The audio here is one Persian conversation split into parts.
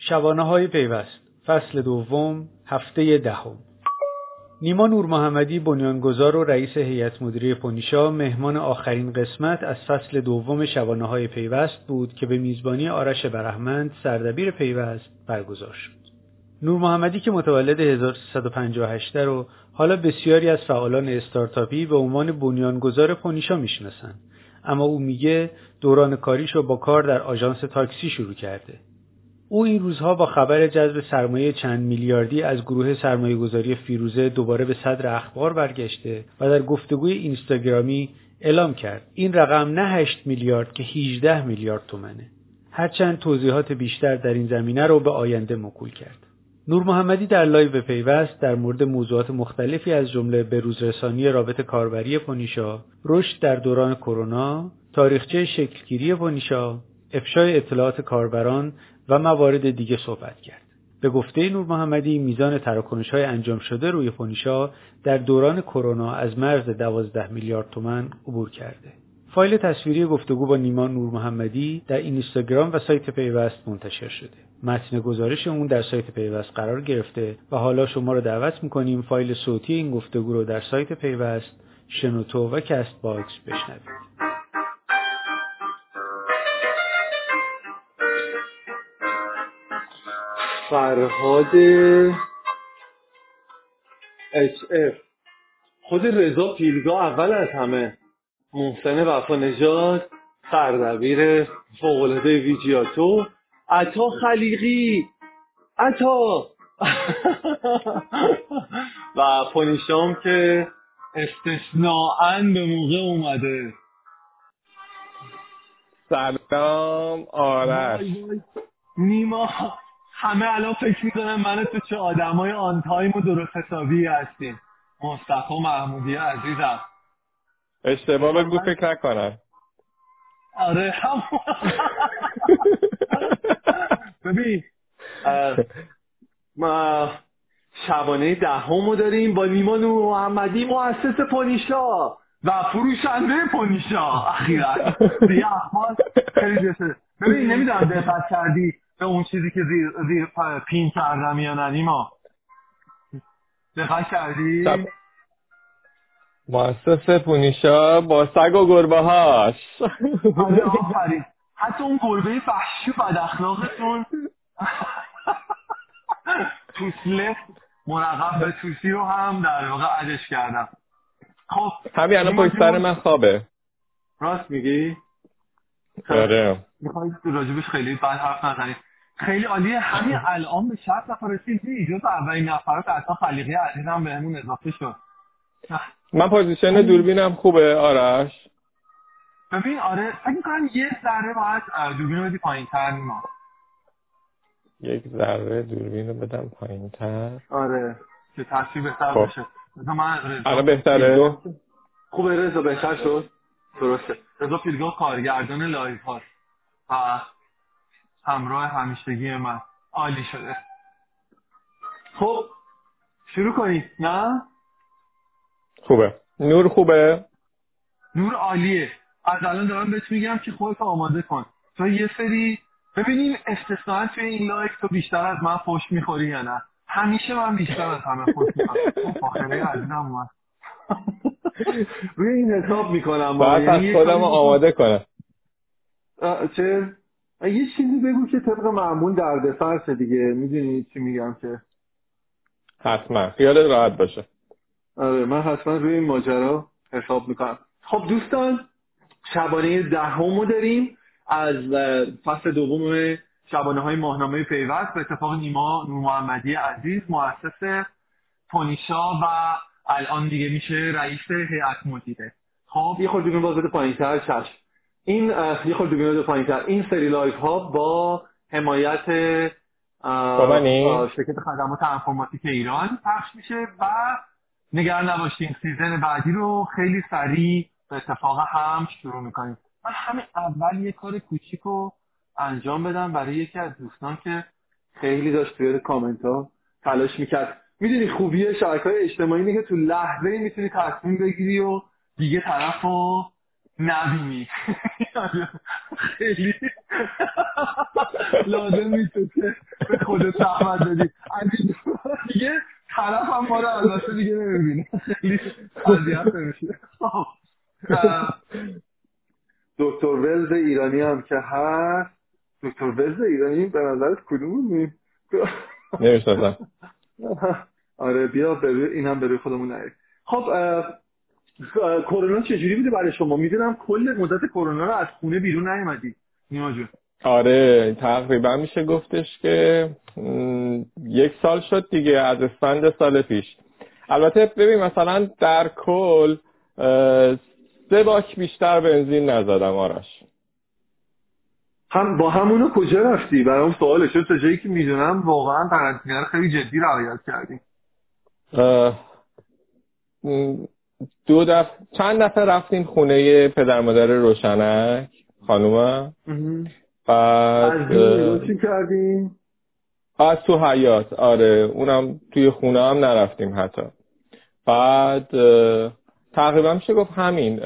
شبانه های پیوست. فصل دوم هفته دهم. نیما نور محمدی بنیانگذار و رئیس هیئت مدیره پونیشا مهمان آخرین قسمت از فصل دوم شبانه های پیوست بود که به میزبانی آرش برهمند سردبیر پیوست برگزار شد. نور محمدی که متولد 1358 رو حالا بسیاری از فعالان استارتاپی به عنوان بنیانگذار پونیشا می‌شناسند. اما او میگه دوران کاریش رو با کار در آژانس تاکسی شروع کرده. او این روزها با خبر جذب سرمایه چند میلیاردی از گروه سرمایه گذاری فیروزه دوباره به صدر اخبار برگشته و در گفتگوی اینستاگرامی اعلام کرد. این رقم نه 8 میلیارد که 18 میلیارد تومنه. هرچند توضیحات بیشتر در این زمینه رو به آینده موکول کرد. نور محمدی در live پیوست در مورد موضوعات مختلفی از جمله به روزرسانی رابط کاربری پونیشا، رشد در دوران کرونا، تاریخچه شکلگیری پونیشا، افشای اطلاعات کاربران و موارد دیگه صحبت کرد. به گفته نور محمدی میزان تراکنش های انجام شده روی پونیشا در دوران کرونا از مرز 12 میلیارد تومن عبور کرده. فایل تصویری گفتگو با نیما نور محمدی در اینستاگرام و سایت پیوست منتشر شده. متن گزارش اون در سایت پیوست قرار گرفته و حالا شما رو دعوت می‌کنیم فایل صوتی این گفتگو رو در سایت پیوست، شنوتو و کست باکس بشنوید. فرهاد اچ اف. خود رضا پیلگاه اول از همه. محسن وفا نژاد. سردبیر فوقالعاده ویجیاتو. عطا خلیقی. عطا. و پونیشام که استثناعا به موقع اومده. سلام آرش. نیما. همه الان فکر می‌کنن من تو چه آدمای آن تایم و درست حسابی هستیم. مصطفی محمودی عزیزم. اشتباه بگو فکر نکنن آره هم. ببین ما شبانه دهمو داریم با نیما نور محمدی مؤسس پونیشا و فروشنده پونیشا اخیرا. دیگه اخبار خیلی ببین نمی‌دونم دقت کردی. اون چیزی که زیر, زیر پین کردم یا نه نیما؟ دقت کردی؟ مؤسس پونیشا با سگ و گربه هاش. آره آفرین. حتی اون گربه فحشی بد اخلاقتون توسله مرقب به توسی رو هم در واقع عدش کردم. خب همین الان پشت سر من خوابه. راست میگی؟ آره. میخوایی راجبش خیلی بعد حرف نزنید خیلی عالیه. همین الان به شرط نفر رسیدی جز اولین نفرات اصلا خلیقی عزیزم بهمون اضافه شد. من پوزیشن دوربینم خوبه. آرش. ببین آره فکر می‌کنم یه ذره باید دوربین رو بدی پایین تر نیما. یک ذره دوربین رو بدم پایین تر آره که تصویر بهتر خب. بشه الان بهتره؟ خوبه رضا بهتر شد. درسته. رضا پیلگاه کارگردان live هاست همراه همیشگی من. عالی شده. خب شروع کنید. نه؟ خوبه. نور خوبه؟ نور عالیه. از الان دارم بهت میگم که خودت آماده کن. تو یه سری ببینیم استثناء توی این live تو بیشتر از من فوش می‌خوری یا نه. همیشه من بیشتر از همه فوش می‌خورم فاخره عزیزم اومد. روی این حساب می‌کنم. باید از خودم آماده کنم. چه؟ یه چیزی بگو که طبق معمول در فرسه دیگه. می‌دونی چی میگم که؟ حتما. خیالت راحت باشه. آره من حتما روی این ماجرا حساب می‌کنم. خب دوستان شبانه دهمو داریم. از فصل دوم شبانه های ماهنامه پیوست به اتفاق نیما نور محمدی عزیز مؤسس پونیشا و الان دیگه میشه رئیس هیئت مدیره. خب یه خورده باز بده پایینتر چشم. این یه خورده بده پایینتر این سری live ها با حمایت شرکت خدمات انفورماتیک ایران پخش میشه و نگران نباشین season بعدی رو خیلی سریع به اتفاق هم شروع می‌کنیم. من همین اول یه کار کوچیک رو انجام بدم برای یکی از دوستان که خیلی داشت توی کامنت ها تلاش می‌کرد. می‌دونی خوبی شبکه های اجتماعی اینه که تو لحظه می‌تونی تصمیم بگیری و دیگه طرف رو نبینی خیلی لازم نیست که به خودت زحمت بدی. دیگه طرف هم ما رو البته دیگه نمی‌بینه. خیلی اذیت نمیشه. دکتر ولز ایرانی هم که هست. دکتر ولز ایرانی به نظرت کدوم بود نمی‌شناسم. آره بیا بروی اینم بروی خودمون نریم. خب کرونا چجوری بوده برای شما؟ می‌دونم کل مدت کرونا رو از خونه بیرون نیومدی. نیما آره تقریبا میشه گفتش که یک سال شد دیگه از اسفند سال پیش. البته ببین مثلا در کل سه باک بیشتر بنزین نزدم آرش. هم با همونو کجا رفتی؟ برام سواله چون تا جایی که می‌دونم واقعا قرنطینه رو خیلی جدی رعایت کردیم دو دف... چند دفعه رفتیم خونه پدر مادر روشنک خانومم بعد چی کردیم از تو حیات آره. اونم توی خونه هم نرفتیم حتی. بعد تقریبا میشه گفت همین.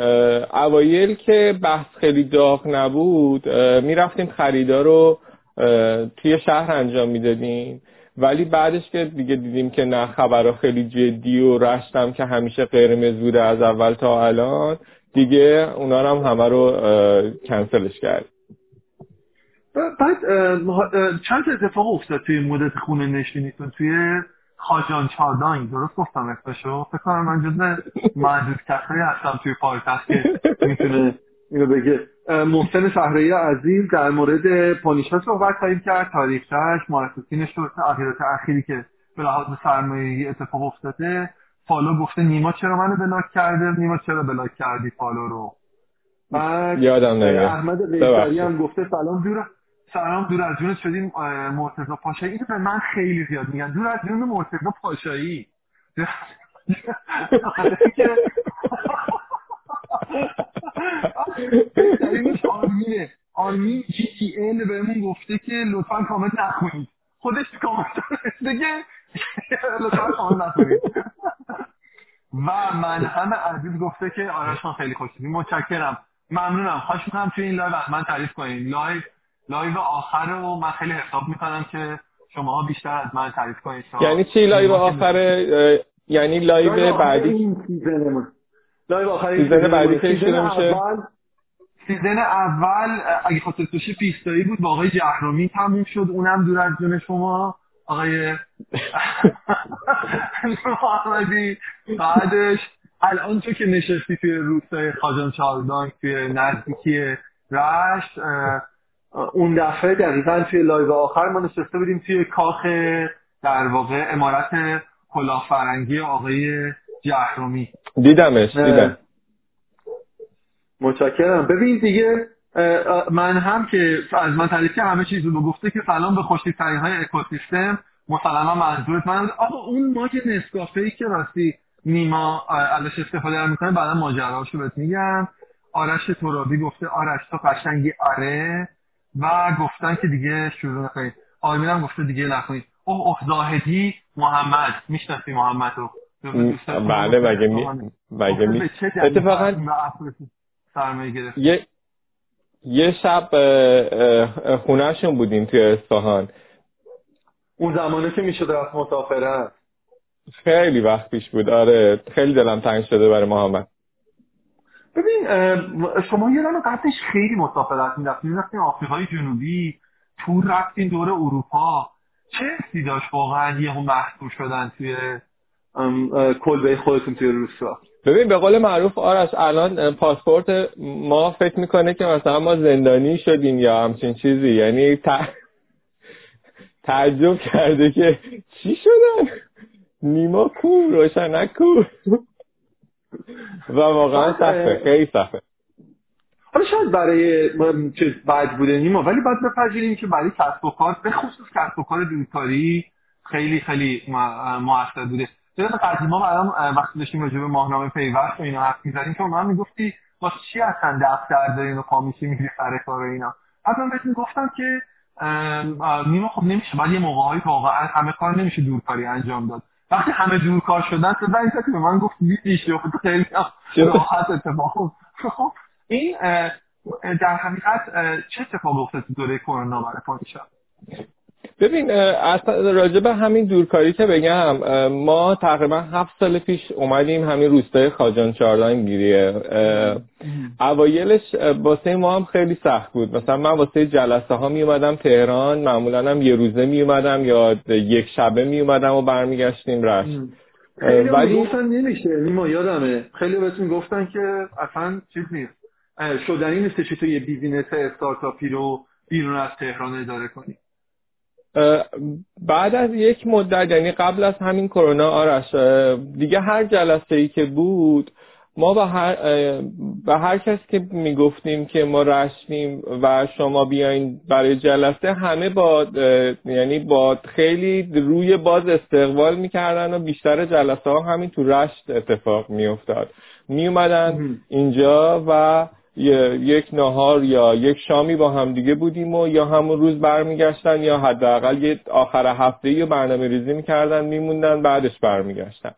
اوایل که بحث خیلی داغ نبود می‌رفتیم خریدا رو توی شهر انجام می‌دادیم. ولی بعدش که دیگه دیدیم که نه خبرها خیلی جدی و رشتم که همیشه قرمز بوده از اول تا الان دیگه اونا هم همه رو کنسلش کرد بعد چند اتفاق افتاد توی مدت خونه نشینیتون؟ توی خاجان چادان درست گفتم اسمشو؟ فکر کنم من جز معدود کسایی هستم توی پایتخت که می‌تونه اینو بگه. محسن صحرایی عزیز در مورد پانیشا صحبت خواهیم کرد. تاریخش مؤسسین شرط عقیدت اخیری که به لحاظ سرمایه‌ای اتفاق افتاده. follow گفته نیما چرا منو block کرده؟ نیما چرا block کردی follow رو؟ بعد یادم نمیاد. احمد قیصری هم گفته سلام دور سلام دور از جونت شدیم مرتضی پاشایی. اینو به من خیلی زیاد میگن. دور از جون مرتضی پاشایی. آرمینه آرمین GTL بهمون گفته که لطفا کامنت نخونید خودش کامنت که لطفا کامنت نخونید و من همه عزیز گفته که آرش من خیلی خوش متشکرم. ممنونم. خواهش می‌کنم توی این لایو من تعریف کنید لایو لایو آخر رو من خیلی حساب می‌کنم که شما بیشتر از من تعریف کنید یعنی چی لایو آخر؟ یعنی لایو بعدی؟ لایو آخری سیزن بعدی کی شروع میشه؟ سیزن اول اگه خاطر توشه پیستایی بود با آقای جهرومی تموم شد. اونم دور از جون شما. آقای محمدی. بعدش الان تو که نشستی توی روستای خاجان چالدان توی نزدیکی رشت اون دفعه دقیقا توی live آخر ما نشسته بودیم توی کاخ در واقع عمارت کلاه فرنگی آقای جهرمی دیدمش دیدم. متشکرم. ببین دیگه من هم که از من تعریف همه چیز رو گفته که سلام به خوشی های اکوسیستم. مسلما منظورت من آقا اون ما که نسکافه ای که راستی نیما ازش استفاده می‌کنه بعدا ماجراشو بهت میگم. آرش ترابی گفته آرش تو قشنگی. آره. و گفتن که دیگه شروع نکنید. آرمین هم گفته دیگه نکنید. اوه اوه زاهدی محمد. می‌شناسی محمد رو؟ بله مگه می مگه می اتفاقا یه یه شب خونهشون بودیم توی اصفهان. اون زمانه که می‌شد رفت مسافرت؟ خیلی وقت پیش بود. آره خیلی دلم تنگ شده برای محمد. ببین شما یه دانو قبلش خیلی مسافرت می‌رفتین. می‌رفتین آفریقای جنوبی تور رفتین دور اروپا. چه حسی داشت واقعا یه هم محصول شدن توی کلبه خودتون توی روستا؟ ببین به قول معروف آرش الان پاسپورت ما فکر می‌کنه که مثلا ما زندانی شدیم یا همچین چیزی. یعنی تعجب کرده که چی شدن؟ نیما کو روشنک کو و واقعا سخته خیلی سخته. حالا شاید برای چیز بد بوده نیما ولی باید بپذیریم که برای کسب و کار به خصوص کسب و کار دورکاری خیلی خیلی موثر بوده. جناب قدیما الان وقتی داشتیم راجع به ماهنامه پیوست و اینا حرف می‌زدیم که من می‌گفتی واسه چی اصلا دفتر دارین و پا میشی میری سر کار و اینا. اصلا بهت می‌گفتم که نیما خب نمیشه. بعد یه موقعهایی واقعا همه کار نمیشه دورکاری انجام داد. وقتی همه دورکار شدن تو زنگ به من گفت بیشی خب خیلی راحت اتفاق این در حقیقت چه اتفاق افتاد تو دوره کرونا برای پادشاه؟ ببین اصلا راجع به همین دورکاری که بگم ما تقریبا هفت سال پیش اومدیم همین روستای خاجان چاردان گیریه اوایلش واسه ما هم خیلی سخت بود. مثلا من واسه جلسه ها می اومدم تهران معمولا هم یه روزه می اومدم یا یک شبه می اومدم و برمیگشتیم رشت. خیلی ولی گفتن نمیشه. نیما یادمه. خیلی بهتون گفتن که اصلا چیز نیست. شدنی نیست که تو یه بیزینس استارتاپی رو بیرون از تهران اداره کنی. بعد از یک مدت یعنی قبل از همین کرونا آرش دیگه هر جلسه ای که بود ما به هر, به هر کس که می‌گفتیم که ما رشتیم و شما بیاین برای جلسه همه با یعنی با خیلی روی باز استقبال می‌کردن و بیشتر جلسه ها همین تو رشت اتفاق میافتاد. میومدن اینجا و یک نهار یا یک شامی با هم دیگه بودیم و یا همون روز برمیگشتن یا حداقل یه آخر هفته یا برنامه ریزی می‌کردن میموندن بعدش برمیگشتن.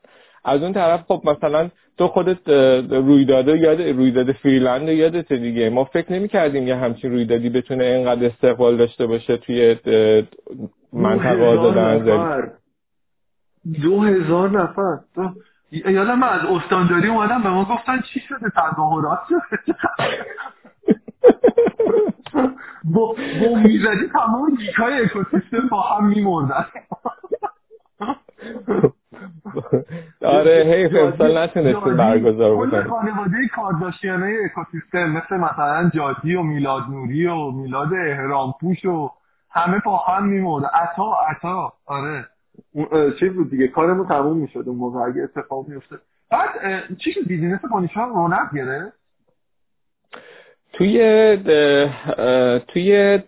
از اون طرف خب مثلا تو خودت رویداده یاد رویداد فریلند یادت دیگه. ما فکر نمی کردیم یه همچین رویدادی بتونه اینقدر استقبال داشته باشه توی منطقه آزاد دو هزار نفر. یادم من از استانداری اومدم به ما گفتن چی شده تظاهرات؟ با, با می‌زدی تمام گیکای اکوسیستم با هم میمردن. آره حیف امسال نتونستیم برگزار بکنیم. خانواده کارداشیانه اکوسیستم مثل مثلا جادی و میلاد نوری و میلاد احرامپوش و همه با هم میمرد عطا عطا. آره. چیز بود دیگه کارمون تموم می‌شد اون موقع اگه اتفاق میفته بعد چی شد؟ بیزینس پانیشا رونق گرفت؟ توی توی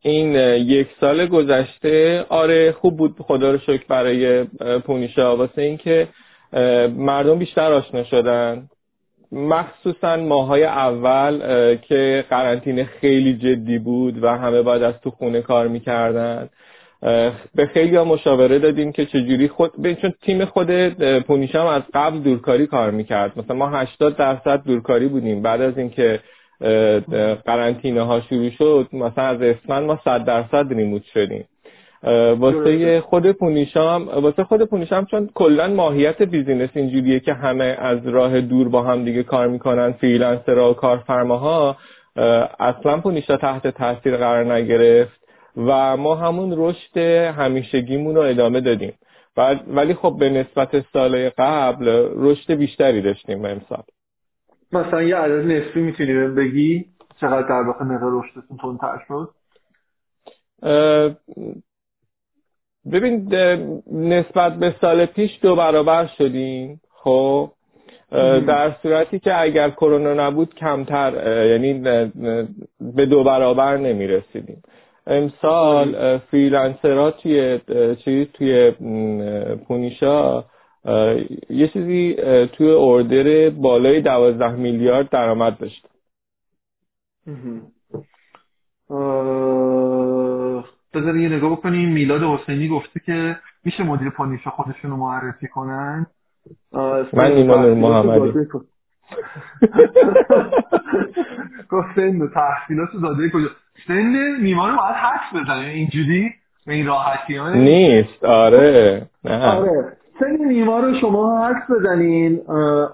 این یک سال گذشته آره خوب بود خدا رو شکر برای پونیشا واسه اینکه مردم بیشتر آشنا شدن. مخصوصا ماهای اول که قرنطینه خیلی جدی بود و همه باید از تو خونه کار می‌کردن. به خیلی ها مشاوره دادیم که چجوری خود چون تیم خود پونیشا هم از قبل دورکاری کار می‌کرد. مثلا ما 80 درصد دورکاری بودیم. بعد از اینکه قرنطینه ها شروع شد مثلا از اسفند ما 100 درصد remote شدیم. واسه خود پونیشام واسه خود پونیشام چون کلا ماهیت business اینجوریه که همه از راه دور با هم دیگه کار می‌کنن freelancer ها و کارفرماها اصلا پونیشا تحت تاثیر قرار نگرفت. و ما همون رشد همیشگیمون رو ادامه دادیم. ولی خب به نسبت سال قبل رشد بیشتری داشتیم امسال. مثلا یه عدد نسبی می‌تونی بگی؟ چقدر در واقع نقل رشدتون تندتر شد؟ ببین نسبت به سال پیش دو برابر شدیم خب؟ در صورتی که اگر کرونا نبود کمتر یعنی به دو برابر نمی رسیدیم امسال فریلنسرها توی چیز توی پونیشا یه چیزی توی اوردر بالای دوازده میلیارد درآمد داشت. بذار یه نگاه بکنیم. میلاد حسینی گفته که میشه مدیر پانیشا خودشون رو معرفی کنن؟ من نیما نور محمدی. گفت سن تحصیلات زاده کجا؟ سن نیما رو باید حدس بزنه. اینجوری؟ به این راحتی نیست. آره. نه. آره. سن نیما رو شما حدس بزنین.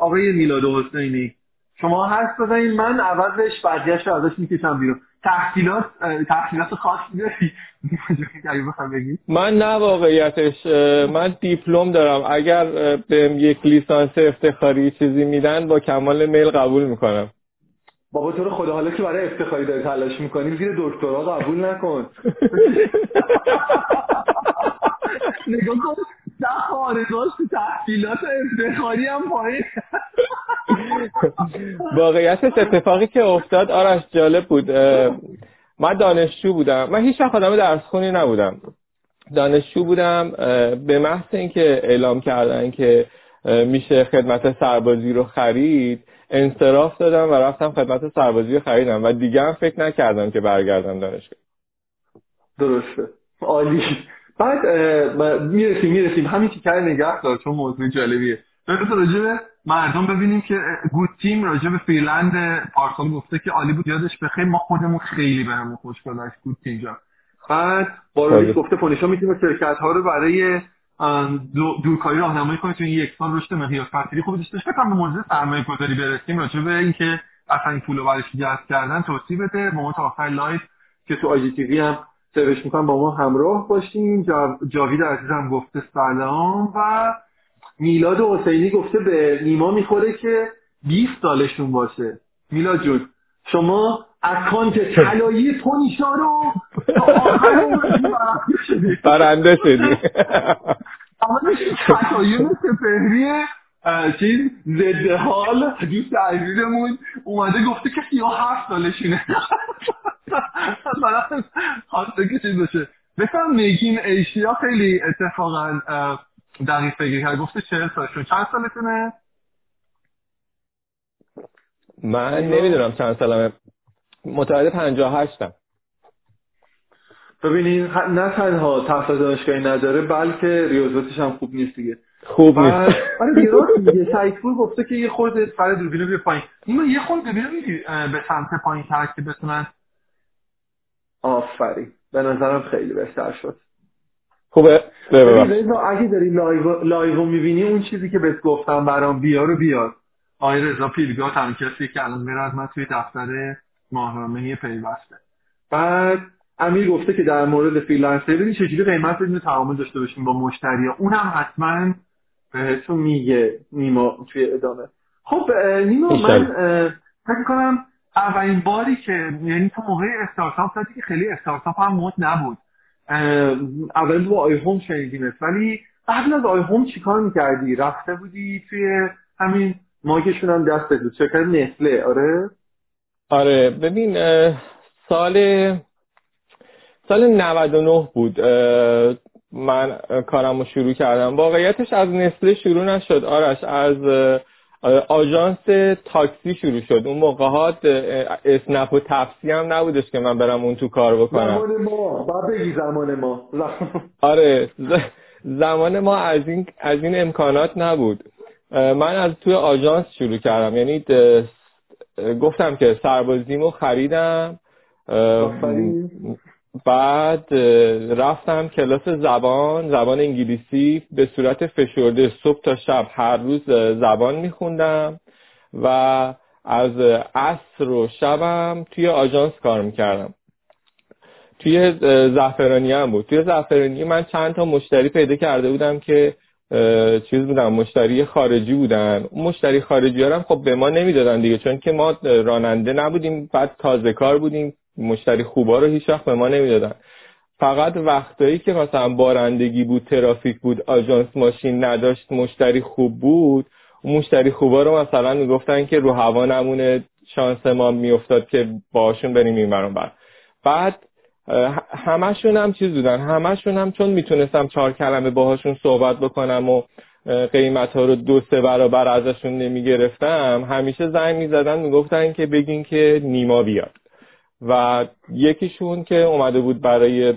آقای میلاد حسینی. شما حدس بزنین. من عوضش بعدیش رو ازش می‌کشم بیرون. تحصیلات تحصیلات خاصی داری من نه واقعیتش. من دیپلم دارم. اگر بهم یک لیسانس افتخاری چیزی میدن با کمال میل قبول می‌کنم. بابا تو رو خدا حالا که برای افتخاری داری تلاش می‌کنی زیر دکترا قبول نکن. نگاه کن ده خارجاش تحصیلات افتخاری هم پایین. واقعیتش اتفاقی که افتاد آرش جالب بود. من دانشجو بودم. من هیچ وقت آدم درس خونی نبودم. دانشجو بودم به محض اینکه اعلام کردن که میشه خدمت سربازی رو خرید انصراف دادم و رفتم خدمت سربازی خریدم و دیگه هم فکر نکردم که برگردم دانشگاه. درسته. عالی. بعد می‌رسیم می‌رسیم. همین که نگه دار چون موضوع جالبیه. راجع به مردم ببینیم که گود تیم راجع به فیرلند پارسال گفته که عالی بود. یادش بخیر ما خودمون خیلی بهمون خوش گذشت گود تیم جا بعد بارالیس گفته پونیشا می‌تونه شرکت ها رو برای دورکاری راهنمایی کنه تو این یک سال رشد مقیاس پذیری. خوبی داشته باشه به موضوع سرمایه گذاری برسیم راجع به اینکه اصلا این پول رو برش جذب کردن توضیح بده. با ما تا آخر لایف که تو آی جی هم سرچ می‌کنم با ما همراه باشیم جا... جاوید عزیزم گفته سلام و میلاد حسینی گفته به نیما می‌خوره که 20 سالشون باشه. میلاد جون. شما اکانت طلایی پونیشا رو برنده شدی. اما تطایم سپهری چیز ضد حال دوست عزیزمون اومده گفته که یا هفت سالشونه خواسته که چیز باشه. بفهم میگین ایشیا خیلی اتفاقا دقیق فکر کرد گفته چهل سالشون. چند سالتونه؟ من نمی‌دونم چند سالمه. متولد 58 م ببینین نه تنها تحصیل دانشگاهی نداره بلکه ریاضتش هم خوب نیست دیگه. خوب نیست. آره دیگه. دیگه گفته که یه خورده سر دوربینو بیا پایین. این یه خورده ببینم به سمت پایین تر که بتونن. آفرین. به نظرم خیلی بهتر شد. خوبه؟ اگه داری لایو لایو می‌بینی اون چیزی که بهت گفتم برام بیار و بیار. آقای رضا پیلگاه هم کسی که الان میره از من توی دفتر ماهنامه پیوسته. بعد امیر گفته که در مورد freelancer ببین چجوری قیمت بدون تعامل داشته باشیم با مشتری ها. اونم حتما بهتون میگه نیما توی ادامه. خب نیما من فکر کنم اولین باری که یعنی تو موقع استارتاپ که خیلی استارتاپ هم مد نبود. اول با آی هوم شنیدیمت. ولی قبل از آی هوم چیکار می‌کردی؟ رفته بودی توی همین ماگشون هم دست بود شرکت نسله. آره؟ آره. ببین سال سال 99 بود. من کارم رو شروع کردم. واقعیتش از نسله شروع نشد. آرش از آژانس تاکسی شروع شد. اون موقعات اسنپ و تپسی هم نبودش که من برم اون تو کار بکنم. زمان ما. بگی زمان ما. آره. زمان ما از این از این امکانات نبود. من از توی آژانس شروع کردم. یعنی گفتم که سربازیمو خریدم بعد رفتم کلاس زبان زبان انگلیسی به صورت فشرده صبح تا شب هر روز زبان میخوندم و از عصر و شبم توی آژانس کار می‌کردم. توی زعفرانی هم بود. توی زعفرانی من چند تا مشتری پیدا کرده بودم که چیز بودن مشتری خارجی بودن. مشتری خارجی هم خب به ما نمی‌دادن دیگه چون که ما راننده نبودیم بعد تازه کار بودیم. مشتری خوبا رو هیچ وقت به ما نمی‌دادن. فقط وقتایی که مثلا بارندگی بود ترافیک بود آژانس ماشین نداشت مشتری خوب بود مشتری خوبا رو مثلا می‌گفتن که رو هوا نمونه شانس ما میافتاد که باشون بریم این بر بعد همشون هم چیز بودن. همشون هم چون می‌تونستم چهار کلمه باهاشون صحبت بکنم و قیمت ها رو دو سه برابر ازشون نمی‌گرفتم همیشه زنگ می‌زدن می‌گفتن که بگین که نیما بیاد. و یکیشون که اومده بود برای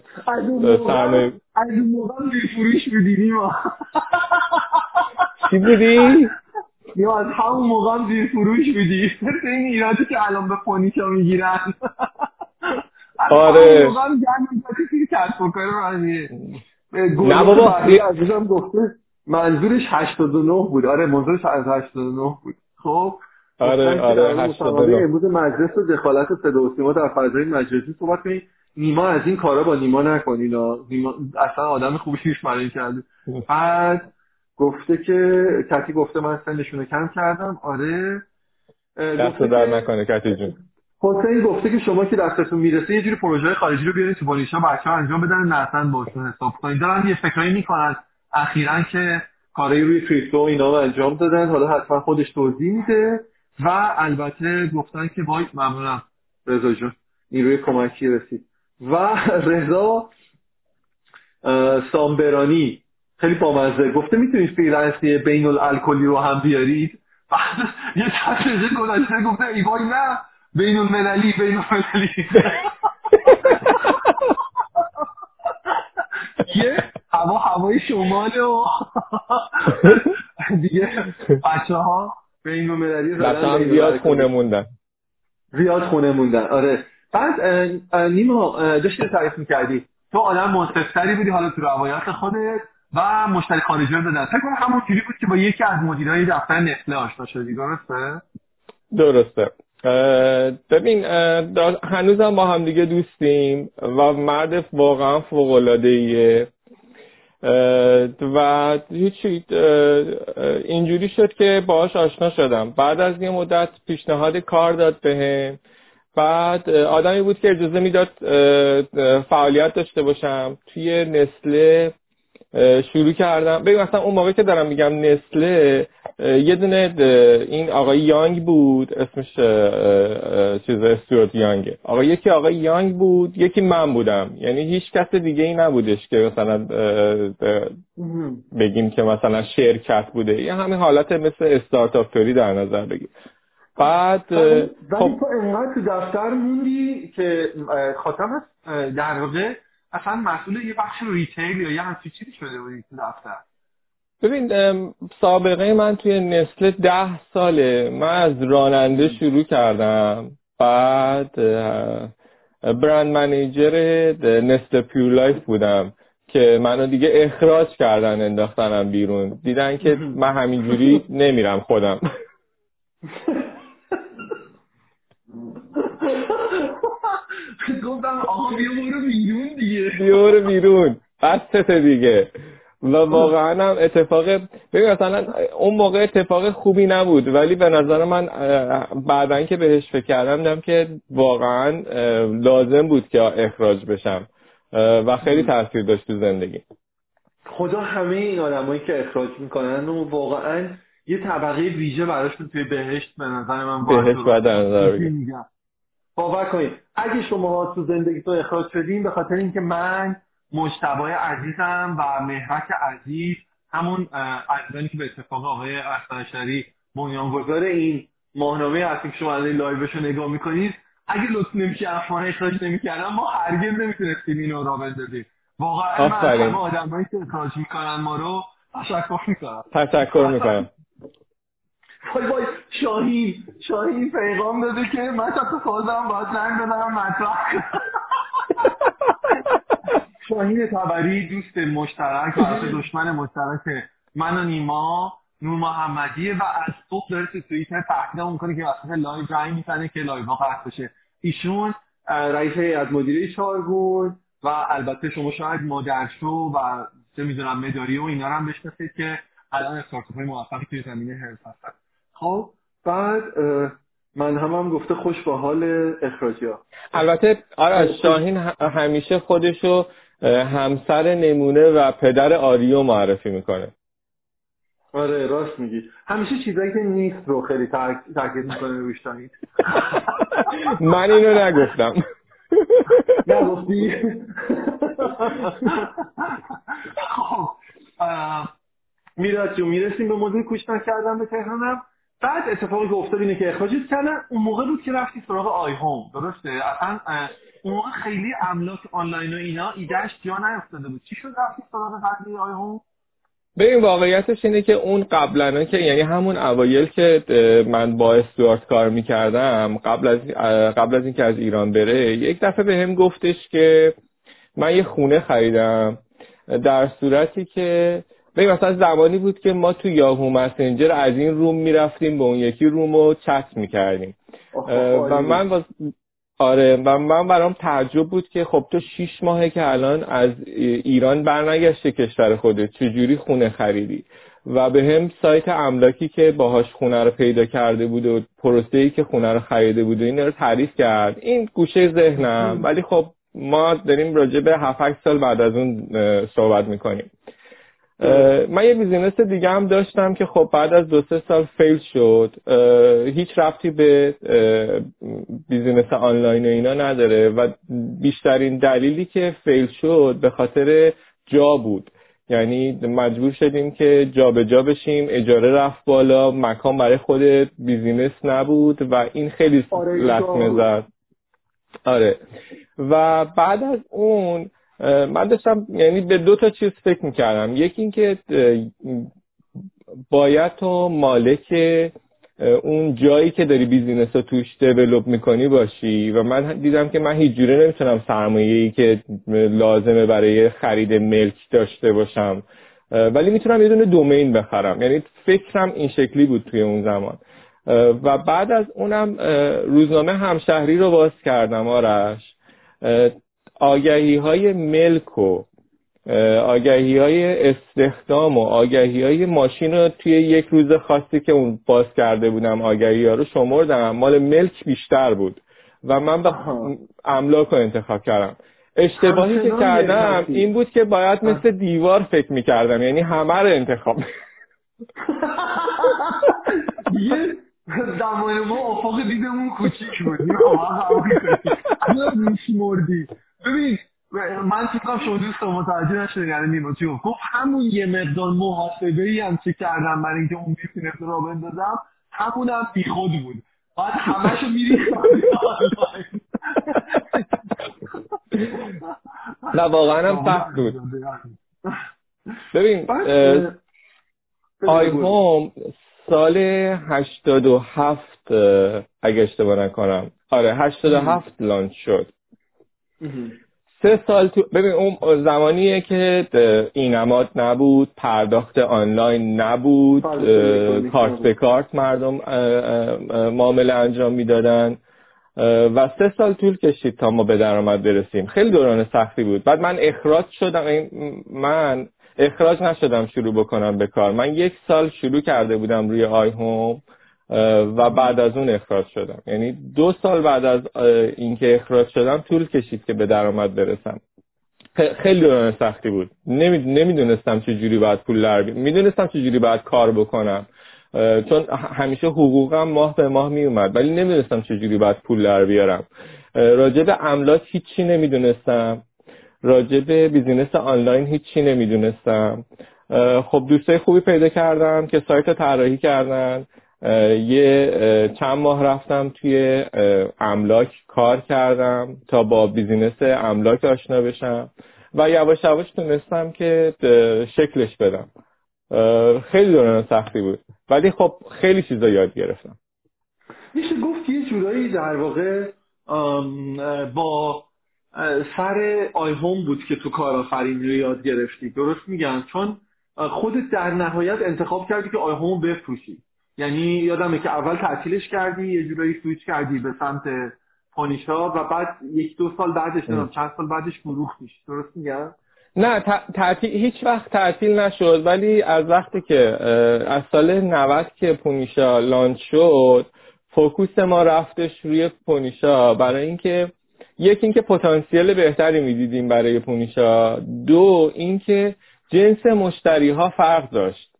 سرمایه از اون موقع فروش بودی ما چی بودی؟ یا از همون موقع زیر فروش بودی. این ایرادی که الان به فونیشا می‌گیرن. آره. نه بابا. عزیزم گفته منظورش 89 بود. آره منظورش از 89 بود. خب. آره آره 89 امروز مجلس و دخالت صدا و سیما در فضای مجازی صحبت کنید نیما از این کارا با نیما نکنین. نیما اصلا آدم خوبی نیست برای کرده. بعد گفته که کتی گفته من سنشونو کم کردم. آره. دست در نکنه کتی جون. حسین گفته که شما که دستتون می‌رسه یه جوری پروژه خارجی رو بیارید تو بانیشا بچه‌ها انجام بدن نرسن باشون حساب کنید دارن یه فکرایی می‌کنن اخیرا که کارایی روی کریپتو اینا رو انجام دادن. حالا حتما خودش توضیح میده و البته گفتن که وای ممنونم رضا جون نیروی کمکی رسید. و رضا سامبرانی خیلی بامزه. گفته می‌تونید فریلنسی بین الکلی رو هم بیارید؟ یه تصویه گذاشته گفته ای وای نه. بین المللی بین المللی. یه هوا هوای شماله و دیگه بچه ها مدلی رفتن بیاد خونه موندن. زیاد خونه موندن. آره. بعد نیما داشتی تعریف می‌کردی. تو آدم منصفتری بودی حالا تو روایت خودت و مشتری خارجی رو دادن. فکر کنم همون جوری بود که با یکی از مدیرای دفتر نسله آشنا شدی. درسته؟ درسته. ببین هنوزم با هم دیگه دوستیم و مرد واقعا فوق العاده و هیچی اینجوری شد که باهاش آشنا شدم. بعد از یه مدت پیشنهاد کار داد بهم. بعد آدمی بود که اجازه می‌داد فعالیت داشته باشم. توی نسله شروع کردم. ببین مثلا اون موقع که دارم میگم نسله یه دونه این آقای یانگ بود اسمش چیز استورت یانگه آقا یکی آقای یانگ بود یکی من بودم. یعنی هیچ کس دیگه ای نبودش که مثلا بگیم که مثلا شرکت بوده. یه همین حالت مثل استارتاپ توری در نظر بگیر. بعد ولی خب... تو انقدر تو دفتر موندی که خاطر در واقع اصلا مسئول یه بخش ریتیل یا یه همچی چیزی شده بودی تو دفتر. ببین سابقه من توی نسل ده ساله. من از راننده شروع کردم. بعد برند منیجر نسل پیور live بودم که منو دیگه اخراج کردن انداختنم بیرون. دیدن که من همینجوری نمیرم خودم. گفتم آقا بیا برو بیرون دیگه. بیا برو بیرون بسه دیگه. و واقعا هم اتفاق ببین مثلا اون موقع اتفاق خوبی نبود ولی به نظر من بعدا که بهش فکر کردم دیدم که واقعا لازم بود که اخراج بشم. و خیلی تاثیر داشت تو زندگی. خدا همه این آدمایی که اخراج می‌کنن و واقعا یه طبقه ویژه براشون توی بهشت به نظر من بهشت در نظر باور کنید اگه شما تو زندگیتون اخراج شدین به خاطر اینکه من مجتبای عزیزم و مهرک عزیز همون عزیزانی که به اتفاق آقای اخترشری بنیانگذار این ماهنامه هستیم که شما از این لایوش رو نگاه می‌کنید اگه لطف نمیشه ما اخراج نمی‌کردم ما هرگز نمی‌تونستیم اینو را بندازیم واقعا من آدمایی که اخراج می‌کنن ما رو تشکر می‌کنم. تشکر می‌کنم. وای وای شاهین شاهین پیغام داده که من تا تو فازم باید زنگ بدم مطرح شاهین تبری دوست مشترک و دشمن مشترک من و نیما نور محمدیه و از صبح داره تو توییتر تحقیق می‌کنه که وسط لایو جنگ می‌زنه که لایو قطع بشه. ایشون رئیس از مدیره چارگون و البته شما شاید مادرشو و چه می‌دونم مداری و اینا رو هم بشناسید که الان استارتاپ های موفقی توی زمینه هرس هستن خب بعد من هم هم گفته خوش با حال اخراجی ها البته آره شاهین همیشه خودشو همسر نمونه و پدر آریو معرفی می‌کنه. آره راست میگی. همیشه چیزایی که نیست رو خیلی تاکید می‌کنه روش شاهین. من اینو نگفتم. نگفتی؟ خب میراد جو می‌رسیم به موضوع کوچ کردن به تهرانم. بعد اتفاقی که افتاد اینه که اخراجت کردن اون موقع بود که رفتی سراغ آی هوم درسته؟ اصلا اون موقع خیلی املاک آنلاین و اینا ایدهش جا نیفتاده بود. چی شد رفتی سراغ قضیه آی هوم؟ این واقعیتش اینه که اون قبلا که یعنی همون اوایل که من با استوارت کار می‌کردم قبل از قبل از اینکه از ایران بره یک دفعه به هم گفتش که من یه خونه خریدم در صورتی که ببین مثلا زمانی بود که ما تو یاهو مسنجر از این روم می‌رفتیم به اون یکی روم رو چت می‌کردیم. و من باز آره و من برام تعجب بود که خب تو شیش ماهه که الان از ایران برنگشته کشور خودت چجوری خونه خریدی؟ و به هم سایت املاکی که باهاش خونه رو پیدا کرده بود و پروسه که خونه رو خریده بود و این رو تعریف کرد. این گوشه ذهنم. ولی خب ما داریم راجع به 7 سال بعد از اون صحبت می‌کنیم. من یه بیزینس دیگه هم داشتم که خب بعد از دو سه سال فیل شد. هیچ ربطی به business آنلاین و اینا نداره و بیشترین دلیلی که fail شد به خاطر جا بود. یعنی مجبور شدیم که جابجا جا بشیم اجاره رفت بالا مکان برای خود business نبود و این خیلی آره لطمه زد. آره. و بعد از اون من داشتم یعنی به دو تا چیز فکر می‌کردم. یکی اینکه باید تو مالک اون جایی که داری بیزینس رو توش دیولوب می‌کنی باشی. و من دیدم که من هیچ جوره نمی‌تونم سرمایه ای که لازمه برای خرید ملک داشته باشم. ولی می‌تونم یه دونه دومین بخرم. یعنی فکرم این شکلی بود توی اون زمان. و بعد از اونم روزنامه همشهری رو باز کردم آرش. آگهی های ملک و آگهی های استخدام و آگهی های ماشین رو توی یک روز خاصی که اون باز کرده بودم آگهی ها رو شمردم. مال ملک بیشتر بود و من به املاک رو انتخاب کردم. اشتباهی که کردم این بود که باید مثل دیوار فکر می‌کردم یعنی همه رو انتخاب. یه زمان ما افاق دیدمون کوچیک بود. مردی ببین من فکر شما دوست متوجه نشده یعنی نیما چی گفت همون یه مقدار محاسبه ای هم چه کردم برای اینکه اون بیزینس رو بندازم. همون هم بی خود بود. بعد همشو میری نه واقعا هم سخت بود. ببین. آی هوم سال 87 اگه اشتباه نکنم. آره 87 لانچ شد. سه سال تو ببین اون زمانیه که اینماد نبود پرداخت آنلاین نبود کارت به کارت مردم معامله انجام می‌دادن. و سه سال طول کشید تا ما به درآمد برسیم. خیلی دوران سختی بود. بعد من اخراج شدم. من اخراج نشدم شروع بکنم به کار. من یک سال شروع کرده بودم روی آی هوم. و بعد از اون اخراج شدم. یعنی دو سال بعد از اینکه اخراج شدم طول کشید که به درآمد برسم. خیلی دوران سختی بود. نمی‌دونستم چه جوری باید پول در می‌دونستم چه جوری باید کار بکنم. چون همیشه حقوقم ماه به ماه می اومد ولی نمی‌دونستم چه جوری باید پول در بیارم. راجع به املاک هیچی نمی‌دونستم. راجع به بیزینس آنلاین هیچی نمی‌دونستم. خب دوستای خوبی پیدا کردم که سایت طراحی کردن. یه چند ماه رفتم توی املاک کار کردم تا با بیزینس املاک آشنا بشم و یواش یواش تونستم که شکلش بدم. خیلی دوران سختی بود ولی خب خیلی چیزا یاد گرفتم. میشه گفت یه جورایی در واقع با سر آی هوم بود که تو کارآفرینی رو یاد گرفتی. درست میگم؟ چون خودت در نهایت انتخاب کردی که آی هوم بفروشی. یعنی یادمه که اول تعطیلش کردی یه جورایی سویچ کردی به سمت پونیشا و بعد یک دو سال بعدش نمی‌دونم چند سال بعدش فروختیش درست میگم؟ نه تعطیل هیچ وقت تعطیل نشد ولی از وقتی که از سال 90 که پونیشا launch شد focus ما رفتش روی پونیشا. برای اینکه یک اینکه پتانسیل بهتری می‌دیدیم برای پونیشا. دو اینکه جنس مشتری ها فرق داشت.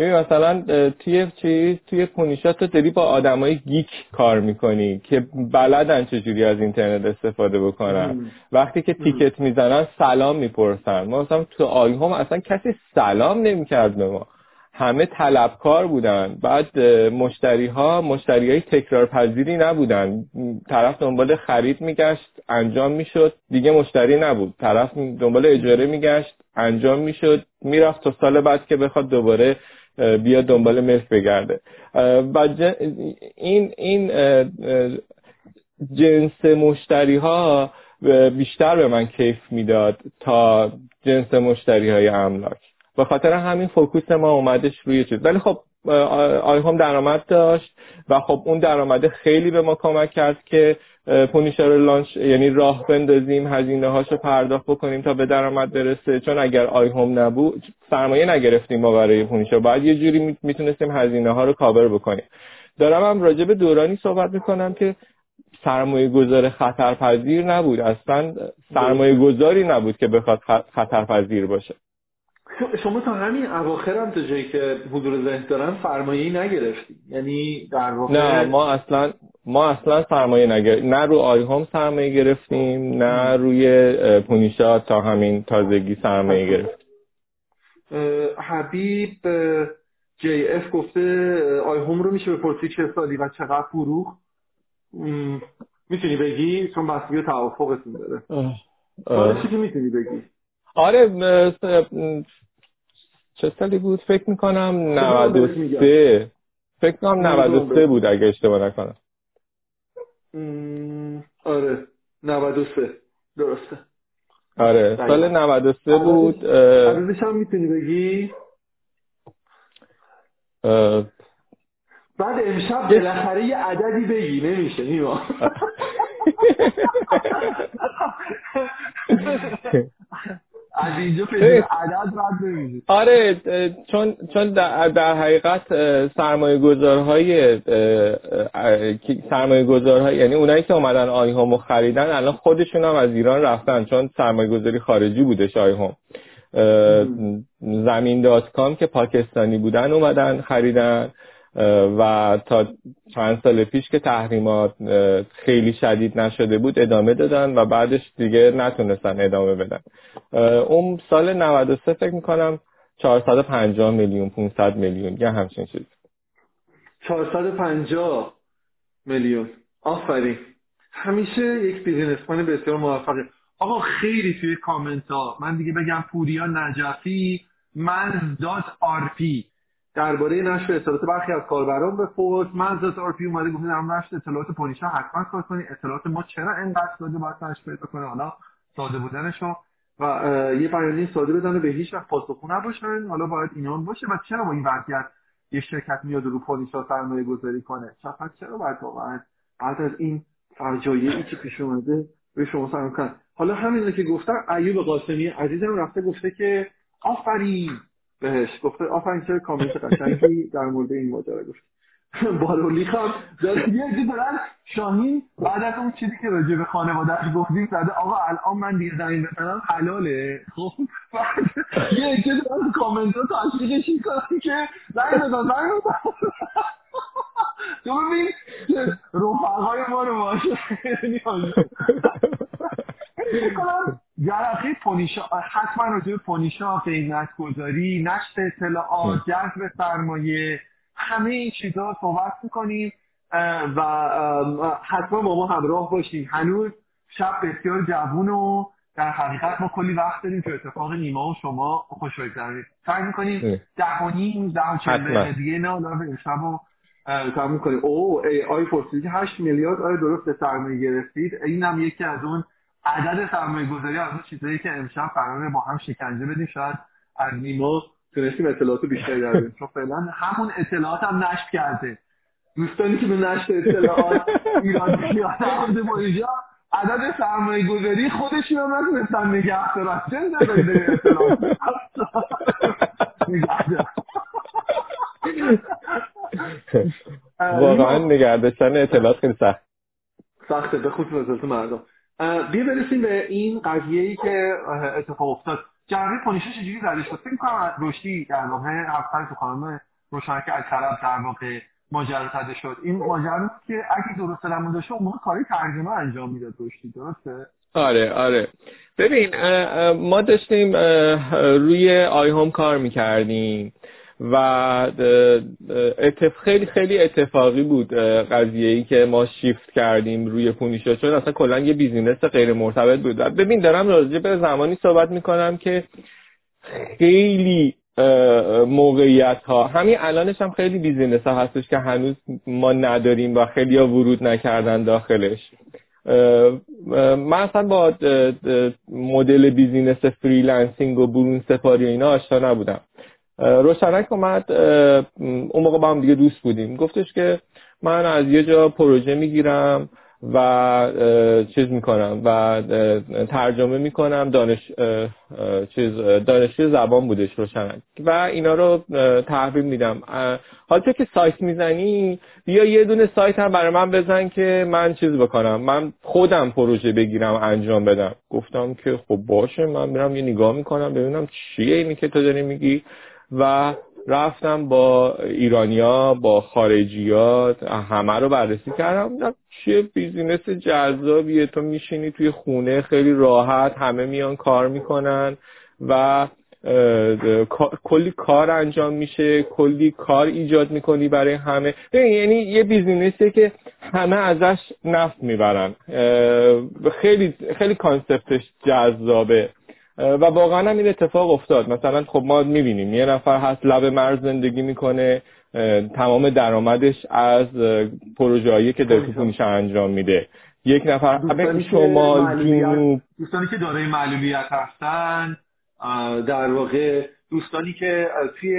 ببین مثلا توی چیز توی پونیشا تو داری با آدمای گیک کار می‌کنی که بلدن چجوری از اینترنت استفاده بکنن. وقتی که تیکت می‌زنن سلام می‌پرسن. ما مثلا تو آی هم اصلا کسی سلام نمی‌کرد به ما. همه طلبکار بودن. بعد مشتری ها مشتری های تکرار پذیری نبودن. طرف دنبال خرید میگشت انجام می‌شد. دیگه مشتری نبود. طرف دنبال اجاره میگشت انجام می‌شد. می‌رفت تا سال بعد که بخواد دوباره بیا دنبال ملک بگرده. و این این جنس مشتری ها بیشتر به من کیف می‌داد تا جنس مشتری های املاک. به خاطر همین focus ما اومدش روی چیز. ولی خب آی هوم درآمد داشت و خب اون درآمده خیلی به ما کمک کرد که پونیشا رو launch یعنی راه بندازیم هزینه هاشو پرداخت بکنیم تا به درآمد برسه. چون اگر آی هوم نبود سرمایه نگرفتیم ما برای پونیشا باید یه جوری می‌تونستیم هزینه ها رو کاور بکنیم. دارم هم راجع به دورانی صحبت می‌کنم که سرمایه گذار خطرپذیر نبود. اصلا سرمایه گذاری نبود که بخواد خطرپذیر باشه. شما تا همین اواخر هم تا جایی که حضور ذهن دارن سرمایه نگرفتی. یعنی در واقع نه ما اصلا ما اصلا سرمایه نگرفتیم نه رو آی هوم سرمایه گرفتیم نه روی پونیشا تا همین تازگی سرمایه گرفتیم. حبیب جی اف گفته آی هوم رو میشه بپرسی چه سالی و چقدر فروخ می‌تونی بگی؟ چون بستگی توافقتون داره. چی که می‌تونی بگی؟ آره چه سالی بود؟ فکر می‌کنم 93 فکر کنم 93 بود اگه اشتباه نکنم. آره. 93 درسته. آره. سال 93 بود عددش هم می‌تونی بگی؟ بعد امشب بالاخره یه عددی بگی. نمیشه نیما. از اینجا عدد رد نمیشه آره چون چون در, در حقیقت سرمایه گذارهای سرمایه گذارهای یعنی اونایی که اومدن آی هومو خریدن الان خودشون هم از ایران رفتن چون سرمایه گذاری خارجی بودش هوم زمین دات کام که پاکستانی بودن اومدن خریدن. و تا چند سال پیش که تحریمات خیلی شدید نشده بود ادامه دادن و بعدش دیگه نتونستن ادامه بدن. اون سال 93 فکر می‌کنم 450 میلیون 500 میلیون یا همچین چیز. 450 میلیون. آفرین. همیشه یک بیزینسمن بسیار موفقه. آقا خیلی توی کامنت ها من دیگه بگم پوریا نجفی من دات آر پی. درباره نشر اطلاعات برخی از کاربران به فوت من ذات آر پی اومده گفته در نشر اطلاعات پونیشا حتما کار کنید. اطلاعات ما چرا انقدر ساده باید نشر پیدا کنه؟ حالا ساده بودنشو و یه بیانیه ساده بدن به هیچ وقت پاسخگو نباشن. حالا باید اینان باشه. و چرا با این وضعیت یه شرکت میاد رو پونیشا سرمایه گذاری کنه؟ شفت چرا باید واقعا بعد از این فجایعی که پیش اومده به شما کنم حالا همین که گفتم ایوب قاسمی عزیزم رفته گفته که آفرین! بهش گفته آفرین چه کامنت قشنگی در مورد این ماجرا گفت بارولی خان داره یه چیزی دارن شاهین بعد از اون چیزی که راجع به خانوادهش گفتیم زده آقا الان من دیگه زمین بزنم حلاله. خب یه چیزی دارن کامنت رو تشویقش می‌کنن که زنگ بزن زنگ بزن. تو ببین رفقای ما رو باشه. جرقه پونیشا حتما راجع پونیشا قیمت گذاری نشر اطلاعات جذب سرمایه همه این چیزها صحبت می‌کنیم و حتما با ما همراه باشیم هنوز شب بسیار جوون و در حقیقت ما کلی وقت داریم که اتفاق نیما و شما خوش بگذارید سعی می‌کنیم ده و نیم ده و چند دیگه نه به شب و می‌کنیم. او ای آی پرسیدی 8 میلیارد آیا درست سرمایه گرفتید؟ اینم یکی از اون عدد سرمایه گذاری از اون چیزایی که امشب قراره با هم شکنجه بدیم شاید از نیما تونستیم اطلاعات بیشتری داریم چون فعلا همون اطلاعات هم نشر کرده. دوستانی که به نشر اطلاعات ایران پیاده با اینجا عدد سرمایه گذاری خودشون هم نتونستن نگه دارن. چه اطلاعات؟ واقعا نگردشتن اطلاعات خیلی سخت. سخته. به خصوص مردم. بیا برسیم به این قضیه ای که اتفاق افتاد. جنبه پونیشه چجوری زده شد؟ فکر کنم رشدی در واقع هفته تو خانم روشنک از طرف در واقع ماجرا زده شد. این ماجرا که اگه درست دارم داشته اون کاری ترجمه انجام می‌داد رشدی درسته؟ آره آره. ببین ما داشتیم روی آی هوم کار می‌کردیم. و اتف خیلی خیلی اتفاقی بود قضیه ای که ما شیفت کردیم روی پونیشا چون اصلا کلا یه business غیر مرتبط بود. ببین دارم راجع به زمانی صحبت می‌کنم که خیلی موقعیت ها همین الانش هم خیلی business ها هستش که هنوز ما نداریم و خیلی ها ورود نکردن داخلش. من اصلا با مدل business freelancing و برون سپاری اینا آشنا نبودم. روشنک اومد اون موقع با هم دیگه دوست بودیم. گفتش که من از یه جا پروژه می‌گیرم و چیز می‌کنم و ترجمه می‌کنم. دانش چیز دانشجوی زبان بودش روشنک. و اینا رو تحویل میدم. حالا که سایت می‌زنی بیا یه دونه سایت هم برای من بزن که من چیز بکنم. من خودم پروژه بگیرم انجام بدم. گفتم که خب باشه من میرم یه نگاه می‌کنم ببینم چیه اینی که تو داری میگی. و رفتم با ایرانیا با خارجیا همه رو بررسی کردم. چه business جذابیه. تو میشینی توی خونه خیلی راحت همه میان کار می‌کنن و کلی کار انجام میشه کلی کار ایجاد می‌کنی برای همه. یعنی یه business یه که همه ازش نفع می‌برن. خیلی خیلی concept ش جذابه. و واقعا هم این اتفاق افتاد. مثلا خب ما می‌بینیم یه نفر هست لب مرز زندگی می‌کنه تمام درآمدش از پروژه‌ای که داره تو انجام میده. یک نفر دوستانی شمال جنوب. دوستانی که دارای معلولیت هستن در واقع دوستانی که توی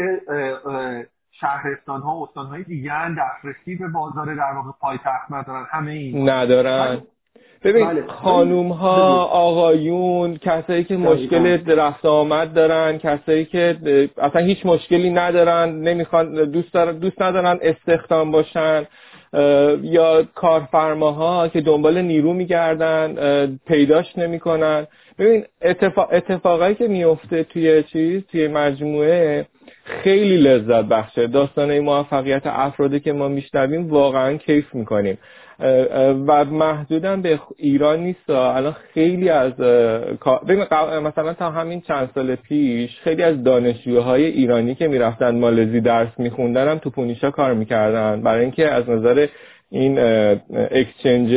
شهرستان ها و استان های دیگر دسترسی به بازار در واقع پایتخت ندارن. همه این. ندارن. ببین بله. خانوم ها آقایون کسایی که مشکل رفت آمد دارن کسایی که اصلا هیچ مشکلی ندارن نمی‌خوان دوست, دوست ندارن استخدام باشن یا کارفرماها که دنبال نیرو میگردن پیداش نمی‌کنن. ببین اتفاق اتفاقایی که میفته توی چیز توی مجموعه خیلی لذت بخشه. داستانه موفقیت افرادی که ما میشنویم واقعا کیف می‌کنیم. و محدودم به ایران نیست. الان خیلی از مثلا تا همین چند سال پیش خیلی از دانشجوهای ایرانی که می‌رفتن مالزی درس میخوندن هم تو پونیشا کار می‌کردن. برای اینکه از نظر این اکسچنج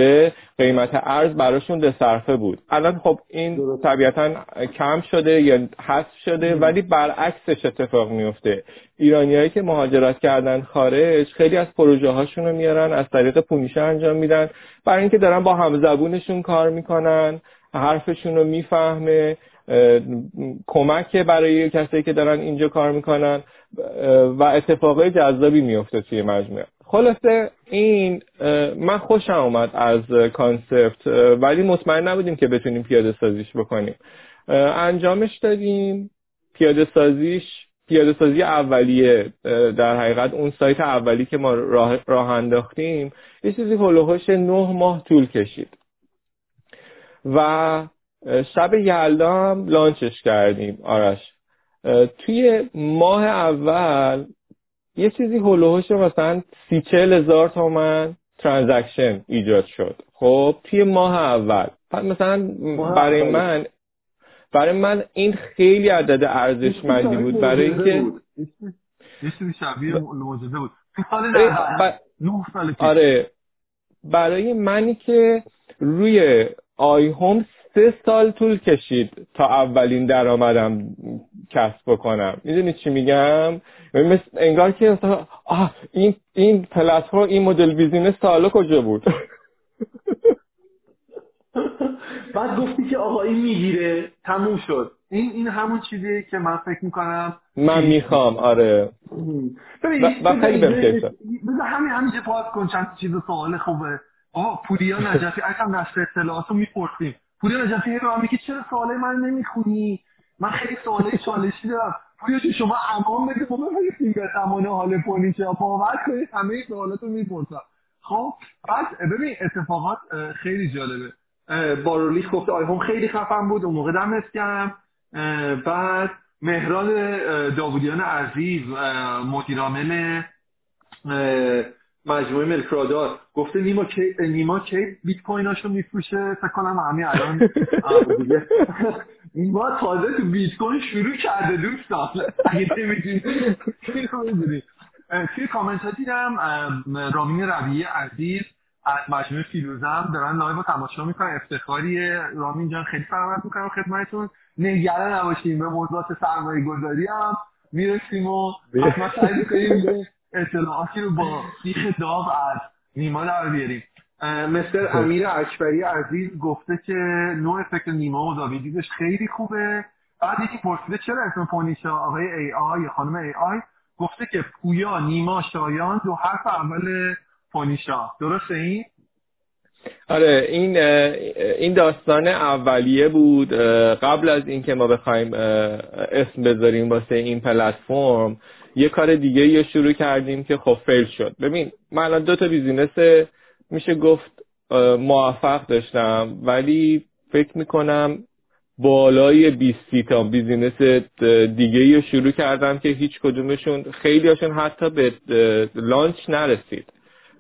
قیمت ارز براشون ده صرفه بود. الان خب این طبیعتا کم شده یا حذف شده ولی برعکسش اتفاق میفته ایرانیایی که مهاجرت کردن خارج خیلی از پروژه هاشون رو میارن از طریق پونیشه انجام میدن. برای اینکه دارن با همزبونشون کار می‌کنن حرفشون رو می‌فهمه کمک برای کسایی که دارن اینجا کار می‌کنن و اتفاقای جذابی میفته توی مجموعه. خلاصه این من خوشم اومد از کانسپت ولی مطمئن نبودیم که بتونیم پیاده سازیش بکنیم. انجامش دادیم. پیاده سازیش پیاده سازی اولیه در حقیقت اون سایت اولی که ما راه, راه انداختیم یه چیزی هلوهاش نه ماه طول کشید. و شب یلدا هم لانچش کردیم آرش. توی ماه اول یه چیزی هلوهوش مثلا سی چل هزار تومن ترانزکشن ایجاد شد. خب توی ماه اول. مثلا برای من برای من این خیلی عدد ارزشمندی بود. برای اینکه شبیه معجزه بود. آره برای منی که روی آی هوم سه سال طول کشید تا اولین درآمدم کسب بکنم. می‌دونی چی میگم؟ مثل انگار که آه این این پلتفرم این مدل business تا کجا بود؟ بعد گفتی که آقا این می‌گیره تموم شد. این این همون چیزیه که من فکر می‌کنم من می‌خوام آره. و خیلی بذار همین همینجا پاس کن چند چیز سوال خوبه. آه پولیا نجفی اصلا نشر اطلاعات رو می‌پرسیم. پوریا نجفی رو هم میگه چرا سوال من نمی‌خونی؟ من خیلی سواله چالشی دارم. پوریا شما امان بگید ما بفرستیم به زمان حال پولیچه باور کنید همه سوالات رو می‌پرسم خب بعد ببین اتفاقات خیلی جالبه. بارولیش گفته آیفون خیلی خفن بود اون موقع دمت کردم بعد مهران داودیان عزیز مدیرعامل مجموعه ملکرادار. گفته نیما کی نیما کی بیت کویناشو میفروشه؟ فکر کنم همین الان. نیما تازه تو بیت کوین شروع کرده دوستان. اگه نمی‌دونی توی کامنت ها دیدم رامین ربیعی عزیز از مجموعه فیروزه‌م دارن live تماشا می‌کنن. افتخاری رامین جان خیلی سلامت می‌کنم خدمتتون. نگران نباشیم به موضوعات سرمایه گذاری هم می‌رسیم و حتما سعی می‌کنیم اطلاعاتی رو با سیخ داغ از نیما در بیاریم. مستر خب. امیر اکبری عزیز گفته که نوع افکت نیما و داویدیزش خیلی خوبه. بعد یکی پرسیده چرا اسم پونیشا آقای ای آی یا خانم ای آی؟ گفته که پویا نیما شایان دو حرف اول پونیشا درسته این؟ آره این این داستان اولیه بود. قبل از اینکه ما بخوایم اسم بذاریم واسه این پلتفرم یه کار دیگه یه شروع کردیم که خب fail شد. ببین من الان دو تا business میشه گفت موفق داشتم. ولی فکر می‌کنم بالای 20 تا business دیگه رو شروع کردم که هیچ کدومشون خیلی هاشون حتی به لانچ نرسید.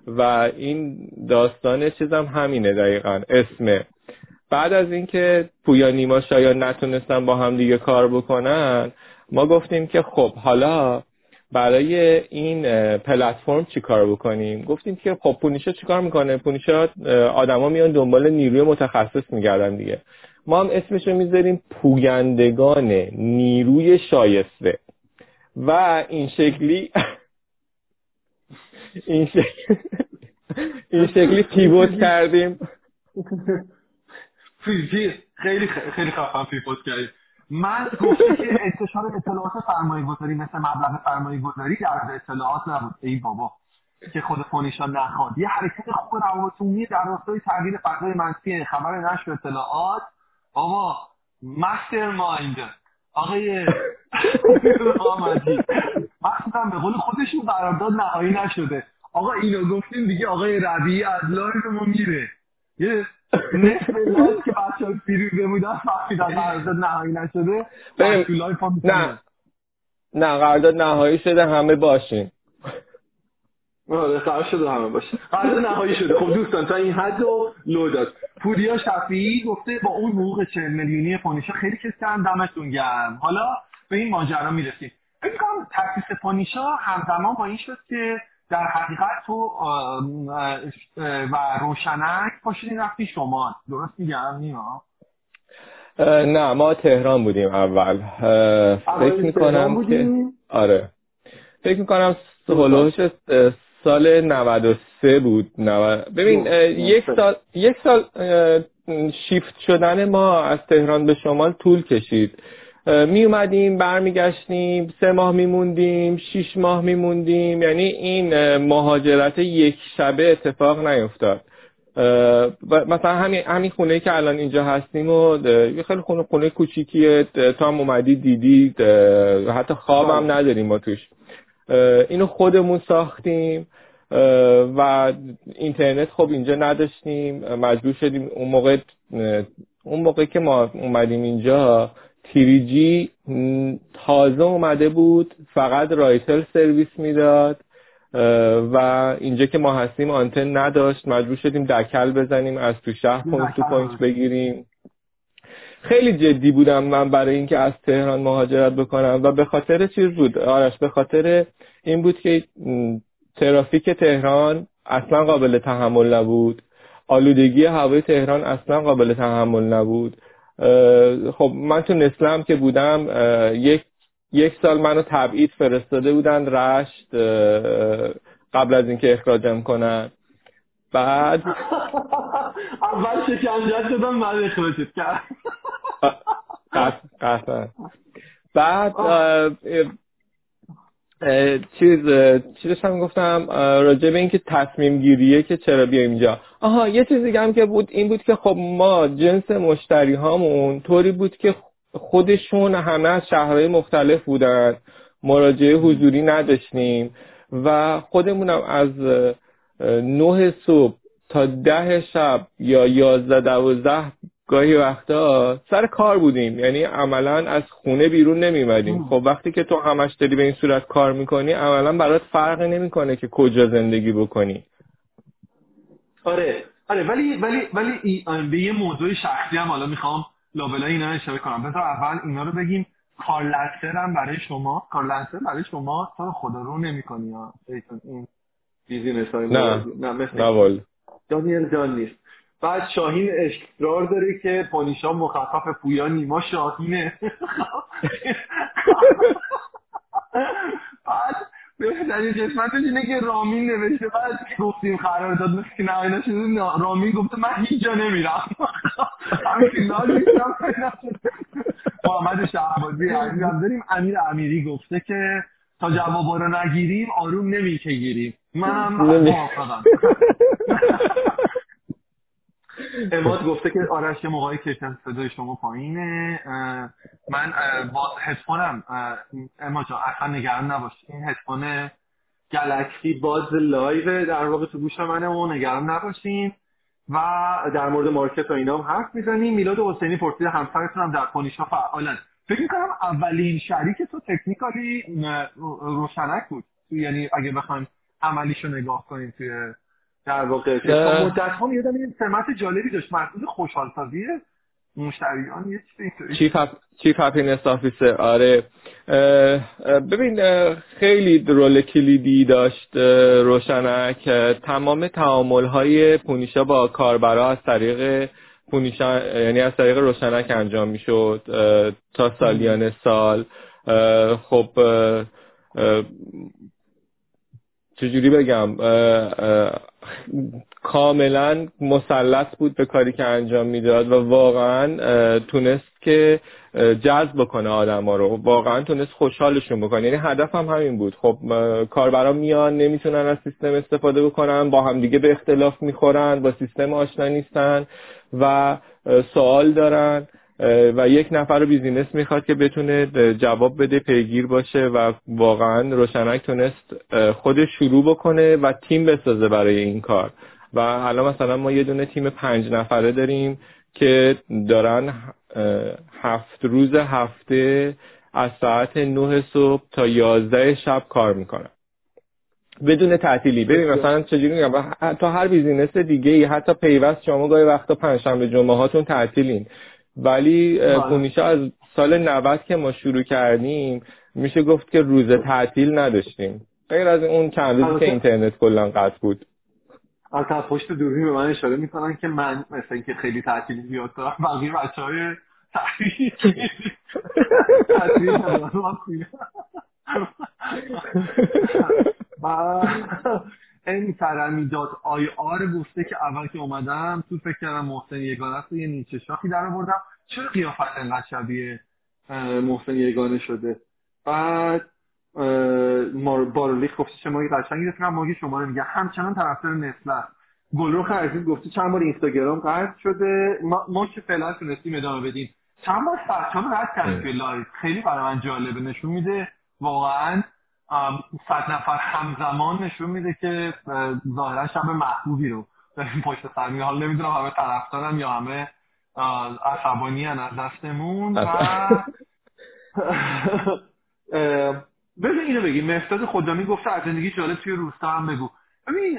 و این داستان چیزم همینه دقیقا اسمه بعد از اینکه پویا نیما شاید نتونستن با هم دیگه کار بکنن ما گفتیم که خب حالا برای این پلتفرم چی کار بکنیم؟ گفتیم که خب پونیشا چی کار می‌کنه؟ پونیشا آدما میان دنبال نیروی متخصص میگردن دیگه. ما هم اسمشو می‌ذاریم پویندگان نیروی شایسته. و این شکلی این شکلی این شکلی پیوت کردیم. خیلی خیلی خفن پیوت کردیم. من گفتی که انتشار اطلاعات سرمایه گذاری مثل مبلغ سرمایه گذاری در اطلاعات نبود. ای بابا که خود فونیشا نخواد. یه حرکت خوب روابط در راستای تغییر فضای منفی خبر نشر اطلاعات. بابا مستر مایند آقای آمدی. مخصوصا به قول خودشون قرارداد نهایی نشده. آقا اینو گفتیم دیگه آقای ربیعی از لایو ما میره. یه که بچه ها فیروزه بودن فهمیدن قرارداد نهایی نشده نه. نه قرارداد نهایی شده همه باشین. آره قرار شده همه باشه قرار نهایی شده. خب دوستان تا این حد رو لو داد پوریا شفیعی گفته با اون حقوق 40 میلیونی پونیشا خیلی کسان دمتون گرم. حالا به این ماجرا می‌رسیم. فکر کنم تاسیس پونیشا همزمان با این شد که در حقیقت تو و روشنک پاشیدین رفتی شمال درست میگم نیما نه ما تهران بودیم اول. فکر می‌کنم که آره. فکر می‌کنم هلوش سال 93 بود. نو... ببین یک سال یک سال شیفت شدن ما از تهران به شمال طول کشید. می اومدیم برمیگشتیم سه ماه میموندیم شیش ماه میموندیم. یعنی این مهاجرت یک شبه اتفاق نیفتاد. مثلا همین همین خونه که الان اینجا هستیم و یه خیلی خونه خونه کوچیکیه. تا هم اومدی دیدی حتی خوابم نداریم ما توش. اینو خودمون ساختیم. و اینترنت خب اینجا نداشتیم. مجبور شدیم اون موقع اون موقع که ما اومدیم اینجا 3G تازه اومده بود فقط رایتل سرویس می‌داد و اینجا که ما هستیم آنتن نداشت مجبور شدیم دکل بزنیم از تو شهر point to point بگیریم. خیلی جدی بودم من برای اینکه از تهران مهاجرت بکنم و به خاطر چیز بود؟ آرش به خاطر این بود که ترافیک تهران اصلا قابل تحمل نبود. آلودگی هوای تهران اصلا قابل تحمل نبود. خب من تو نسلم که بودم یک یک سال منو تبعید فرستاده بودن رشت قبل از اینکه اخراجم کنن. بعد اول شکنجت شدم بعد اخراجت کرد. بعد چیز چی داشتم گفتم راجع به اینکه تصمیم گیریه که چرا بیایم اینجا. آها یه چیز دیگه هم که بود این بود که خب ما جنس مشتری هامون طوری بود که خودشون همه از شهرهای مختلف بودن. مراجعه حضوری نداشتیم. و خودمونم از نه صبح تا ده شب یا یازده دوازده گاهی وقتا سر کار بودیم. یعنی عملا از خونه بیرون نمیمدیم خب وقتی که تو همش داری به این صورت کار می‌کنی عملا برات فرقی نمی‌کنه که کجا زندگی بکنی. آره. آره ولی ولی ولی به یه موضوع شخصی هم حالا می‌خوام لابلای اینا اشاره کنم. بذار اول اینا رو بگیم. کارلنسر هم برای شما کارلنسر برای شما تو خدا رو نمی‌کنی ها. این بیزینس های نه نه نه دانیل جان نیست. بعد شاهین اصرار داره که پانیشا مخفف پویا نیما شاهینه. بعد بهترین قسمتش اینه که رامین نوشته بعد گفتیم قرار داد مثل که نهایی نشده رامین گفته من هیچ جا نمیرم. همین میشم محمد شعبازی عزیزم. داریم امیر امیری گفته که تا جوابا رو نگیریم آروم نمی‌گیریم. منم موافقم. عماد گفته که آرش یه موقعی که صدای شما پایینه من با هدفونم اما جا اصلا نگران نباش. این هدفون Galaxy Buds Live در واقع تو گوش منه و نگران نباشین. و در مورد market و اینا هم حرف می‌زنیم. میلاد حسینی پرسید همسرتون هم در پونیشا فعالن. فکر می‌کنم اولین شریک تو technically روشنک بود. یعنی اگه بخوایم عملیشو نگاه کنیم توی در واقع. تا مدت ها میادم این سمت جالبی داشت. مرکز خوشحالسازی مشتریان یه chief chief happiness officer آره. ببین خیلی role کلیدی داشت روشنک. تمام تعامل های پونیشا با کاربرا از طریق پونیشا یعنی از طریق روشنک انجام می‌شد تا سالیان سال. خب چجوری بگم؟ کاملا مسلط بود به کاری که انجام می‌داد و واقعا تونست که جذب بکنه آدما رو. واقعا تونست خوشحالشون بکنه. یعنی هدف هم همین بود. خب کاربرا میان نمی‌تونن از سیستم استفاده بکنن با همدیگه به اختلاف می‌خورن با سیستم آشنا نیستن و سوال دارن. و یک نفر بیزینس می‌خواد که بتونه جواب بده پیگیر باشه و واقعا روشنک تونست خودش شروع بکنه و تیم بسازه برای این کار. و حالا مثلا ما یه دونه تیم پنج نفره داریم که دارن هفت روز هفته از ساعت نه صبح تا یازده شب کار می‌کنن. بدون تعطیلی. ببین مثلا چجوری میگم؟ تا هر بیزینس دیگه ای حتی پیوست شما گاهی وقتا پنجشنبه جمعه هاتون تعطیلین. ولی پونیشا از سال 90 که ما شروع کردیم میشه گفت که روز تعطیل نداشتیم. غیر از اون چند روزی که اینترنت کلا قطع بود. از پشت دوربین به من اشاره می‌کنن که من مثل اینکه خیلی تعطیلی زیاد دارم بقیه بچه های تعطیل این ترمیدات آی آر گفته که اول که اومدم تو فکر کردم محسن یگانه است یه نیچه شاخی در آوردم. چرا قیافت انقدر شبیه محسن یگانه شده؟ بعد بارولیخ گفته شما قشنگی رسیدم ماگی شما رو میگه همچنان طرفدار نسل گلرخ عزیز گفته چند بار اینستاگرام قطع شده. ما, ما که فعلا تونستیم ادامه بدیم. چند بار سرچان رد کردیم live. خیلی برای من جالبه. نشون میده واقعا صد نفر همزمان نشون میده که ظاهرا شب محبوبی رو پشت سر حال نمی‌دونم همه طرفدارم یا همه عصبانی از دستمون و بذار اینو بگیم. مهداد خدامی گفته از زندگی جالب توی روستا هم بگو. ببین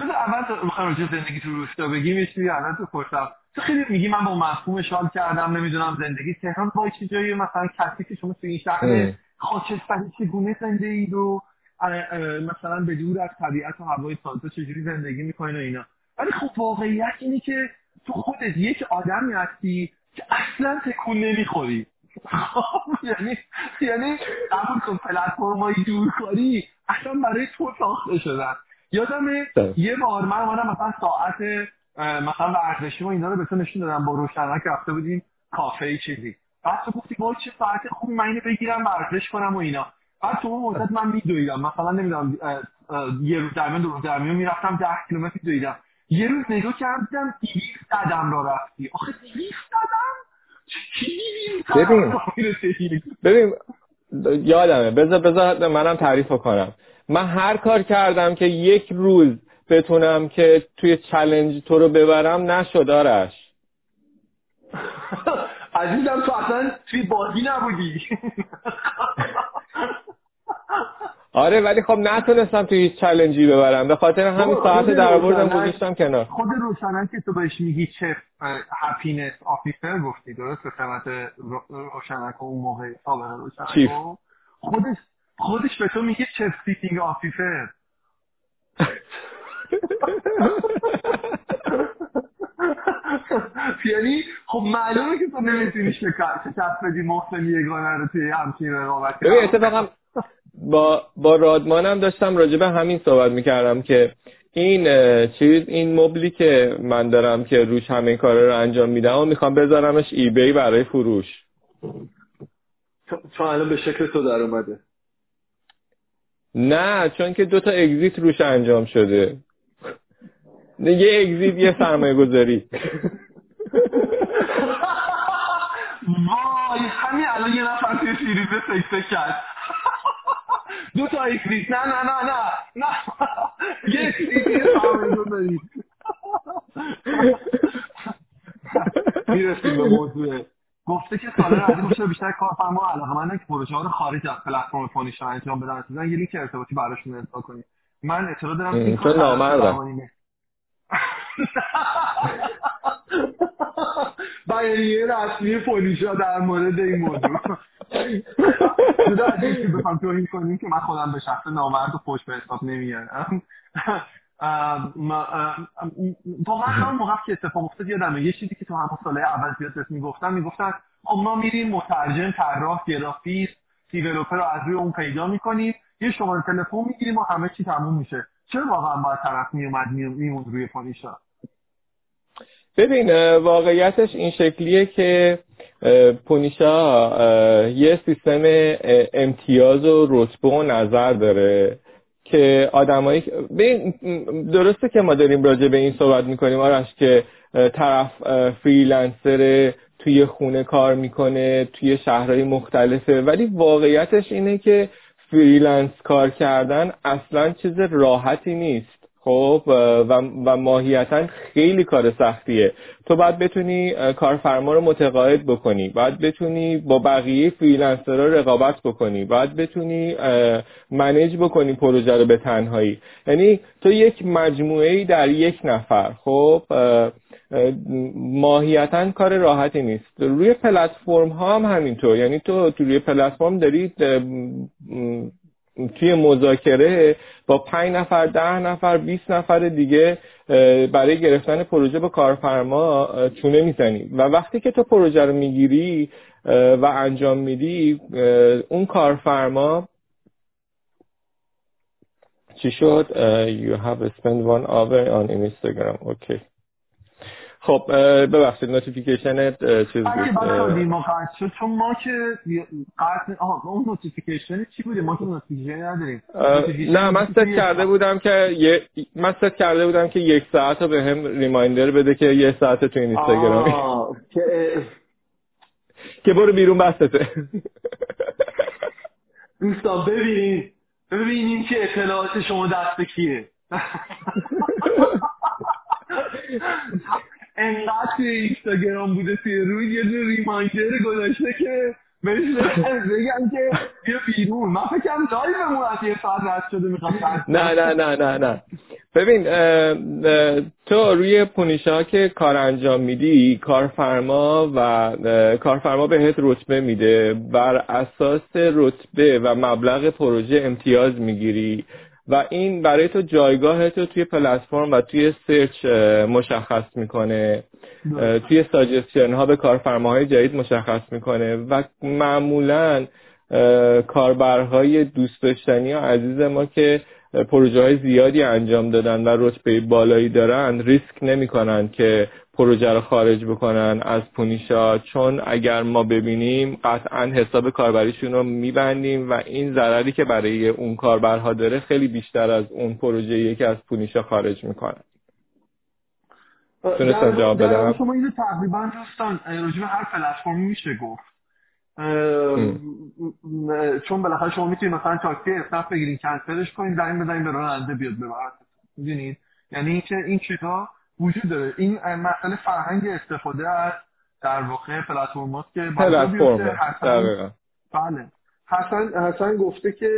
بذار اول می‌خوایم راجع زندگی تو روستا بگیم. یه چیزی الان تو خوشم تو خیلی میگی من با مفهوم شال کردم نمی‌دونم زندگی تهران با چه جایی مثلا کسی که شما تو این شهر خاکستری چگونه زنده اید و مثلا به دور از طبیعت و هوای تازه چجوری زندگی می‌کنین و اینا. ولی خب واقعیت اینه که تو خودت یک آدمی هستی که اصلا تکون نمی‌خوری. یعنی یعنی قبول کن پلتفرمای دورکاری اصلا برای تو ساخته شدن. یادم یه بار من اومدم مثلا ساعت مثلا ورزشی و اینا رو به تو نشون دادم با روشنک رفته بودیم کافه چیزی. بعد تو گفتی وای چه ساعت خوبی من اینو بگیرم ورزش کنم و اینا. بعد تو اون مدت من میدویدم. مثلا نمی‌دونم یه روز در دو روز در میون می‌رفتم 10 کیلومتر دویدم. یه روز نگاه کردم دیدم 200 قدم را رفتی. آخه 200 قدم ببین. ببین یادمه. بذار بذار منم تعریف کنم. من هر کار کردم که یک روز بتونم که توی چلنج تو رو ببرم نشد آرش. عزیزم تو اصلا توی بازی نبودی. آره ولی خب نتونستم توی هیچ چلنجی ببرم. به خاطر همین ساعت در آوردم گذاشتم کنار. خود روشنک که تو بهش میگی چه happiness officer گفتی درست به خدمت روشنک اون موقع سابقه روشنک خودش خودش به تو میگه chief sitting officer یعنی خب معلومه که تو نمی‌تونی شکست بدی محسن یگانه رو توی همچین رقابت ببین اتفاقا با با رادمانم داشتم راجع به همین صحبت می‌کردم که این چیز این مبلی که من دارم که روش همه کارا رو انجام میدم و می‌خوام بذارمش ای بی برای فروش. چون الان به شکل تو در اومده. نه چون که دوتا اگزیت روش انجام شده. یه اگزیت یه سرمایه گذاری وای همین الان یه نفر توی سیریز سکته کرد. دو تا exit نه نه نه نه نه. یه سرمایه گذاری می‌رسیم به موضوع. گفته که سال بعدی باشه بیشتر کارفرما علاقه‌مندن که پروژه ها رو خارج از پلتفرم پونیشا انجام بدن. مثلا یه لینک ارتباطی براشون ارسال کنید من اطلاع دارم این کار بیانیه رسمی پونیشا در مورد این موضوع. جدا از اینکه بخوام توهین کنیم که من خودم به شخص نامرد و خوش به حساب نمیارم. واقعا هم موقع که اتفاق افتاد یادمه. یه چیزی که تو همون ساله اول زیاد می‌گفتن می‌گفتن خب ما میریم مترجم طراح گرافیست دیولپر رو از روی اون پیدا می‌کنیم یه شماره تلفن می‌گیریم و همه چی تموم میشه. چرا واقعا باید طرف میومد میمون روی پانیشا ببین واقعیتش این شکلیه که پونیشا یه سیستم امتیاز و رتبه و نظر داره که آدمایی درسته که ما داریم راجع به این صحبت می‌کنیم آرش که طرف freelancer توی خونه کار می‌کنه توی شهرهای مختلفه ولی واقعیتش اینه که freelance کار کردن اصلا چیز راحتی نیست. خب و, و ماهیتا خیلی کار سختیه. تو باید بتونی کارفرما رو متقاعد بکنی. باید بتونی با بقیه فریلنسرها رقابت بکنی. باید بتونی منیج بکنی پروژه رو به تنهایی. یعنی تو یک مجموعه در یک نفر. خب ماهیتا کار راحتی نیست. روی پلتفرم ها هم همینطور. یعنی تو روی پلتفرم داری توی مذاکره با پنج نفر ده نفر 20 نفر دیگه برای گرفتن پروژه به کارفرما چونه می‌زنی. و وقتی که تو پروژه رو می‌گیری و انجام میدی اون کارفرما چی شد؟ you have spent one hour on Instagram. Okay. خب ببخشید notification چیز بود چون ما که قطع اون notification چی بوده؟ ما که notification نداریم. نه من ست کرده بودم که یه من ست کرده بودم که یک ساعت رو به هم ریمایندر بده که یه ساعت تو اینستاگرامی. که برو بیرون بستته. دوستان ببینیم ببینیم که اطلاعات شما دست کیه. انقدر توی اینستاگرام بوده توی روی یه دونه ریمایندر گذاشته که بهش بگم که بیا بیرون. من فکرم live از یه ساعت رد شده می‌خواد نه نه نه نه نه. ببین تو روی پونیشا که کار انجام میدی کارفرما و کارفرما بهت رتبه میده. بر اساس رتبه و مبلغ پروژه امتیاز می‌گیری. و این برای تو جایگاه تو توی پلتفرم و توی search مشخص می‌کنه. توی ساجستشن ها به کارفرماهای جدید مشخص می‌کنه و معمولا کاربرهای دوست داشتنی و عزیز ما که پروژه های زیادی انجام دادن و رتبه بالایی دارن ریسک نمی‌کنن که پروژه رو خارج بکنن از پونیشا. چون اگر ما ببینیم قطعا حساب کاربریشون رو میبندیم و این ضرری که برای اون کاربرها داره خیلی بیشتر از اون پروژه که از پونیشا خارج می‌کنن تونستم جواب بدم؟ شما اینو تقریبا دوستان راجع هر پلتفرمی میشه گفت. چون بالاخره شما می‌تونید مثلا تاکسی اسنپ بگیرین کنسلش کنین زنگ بزنین به راننده بیاد ببرد می‌دونید یعنی اینکه این چیزا وجود داره. این مسئله فرهنگ استفاده از در واقع پلتفرم که پلتفرم. بله. حسن حسن گفته که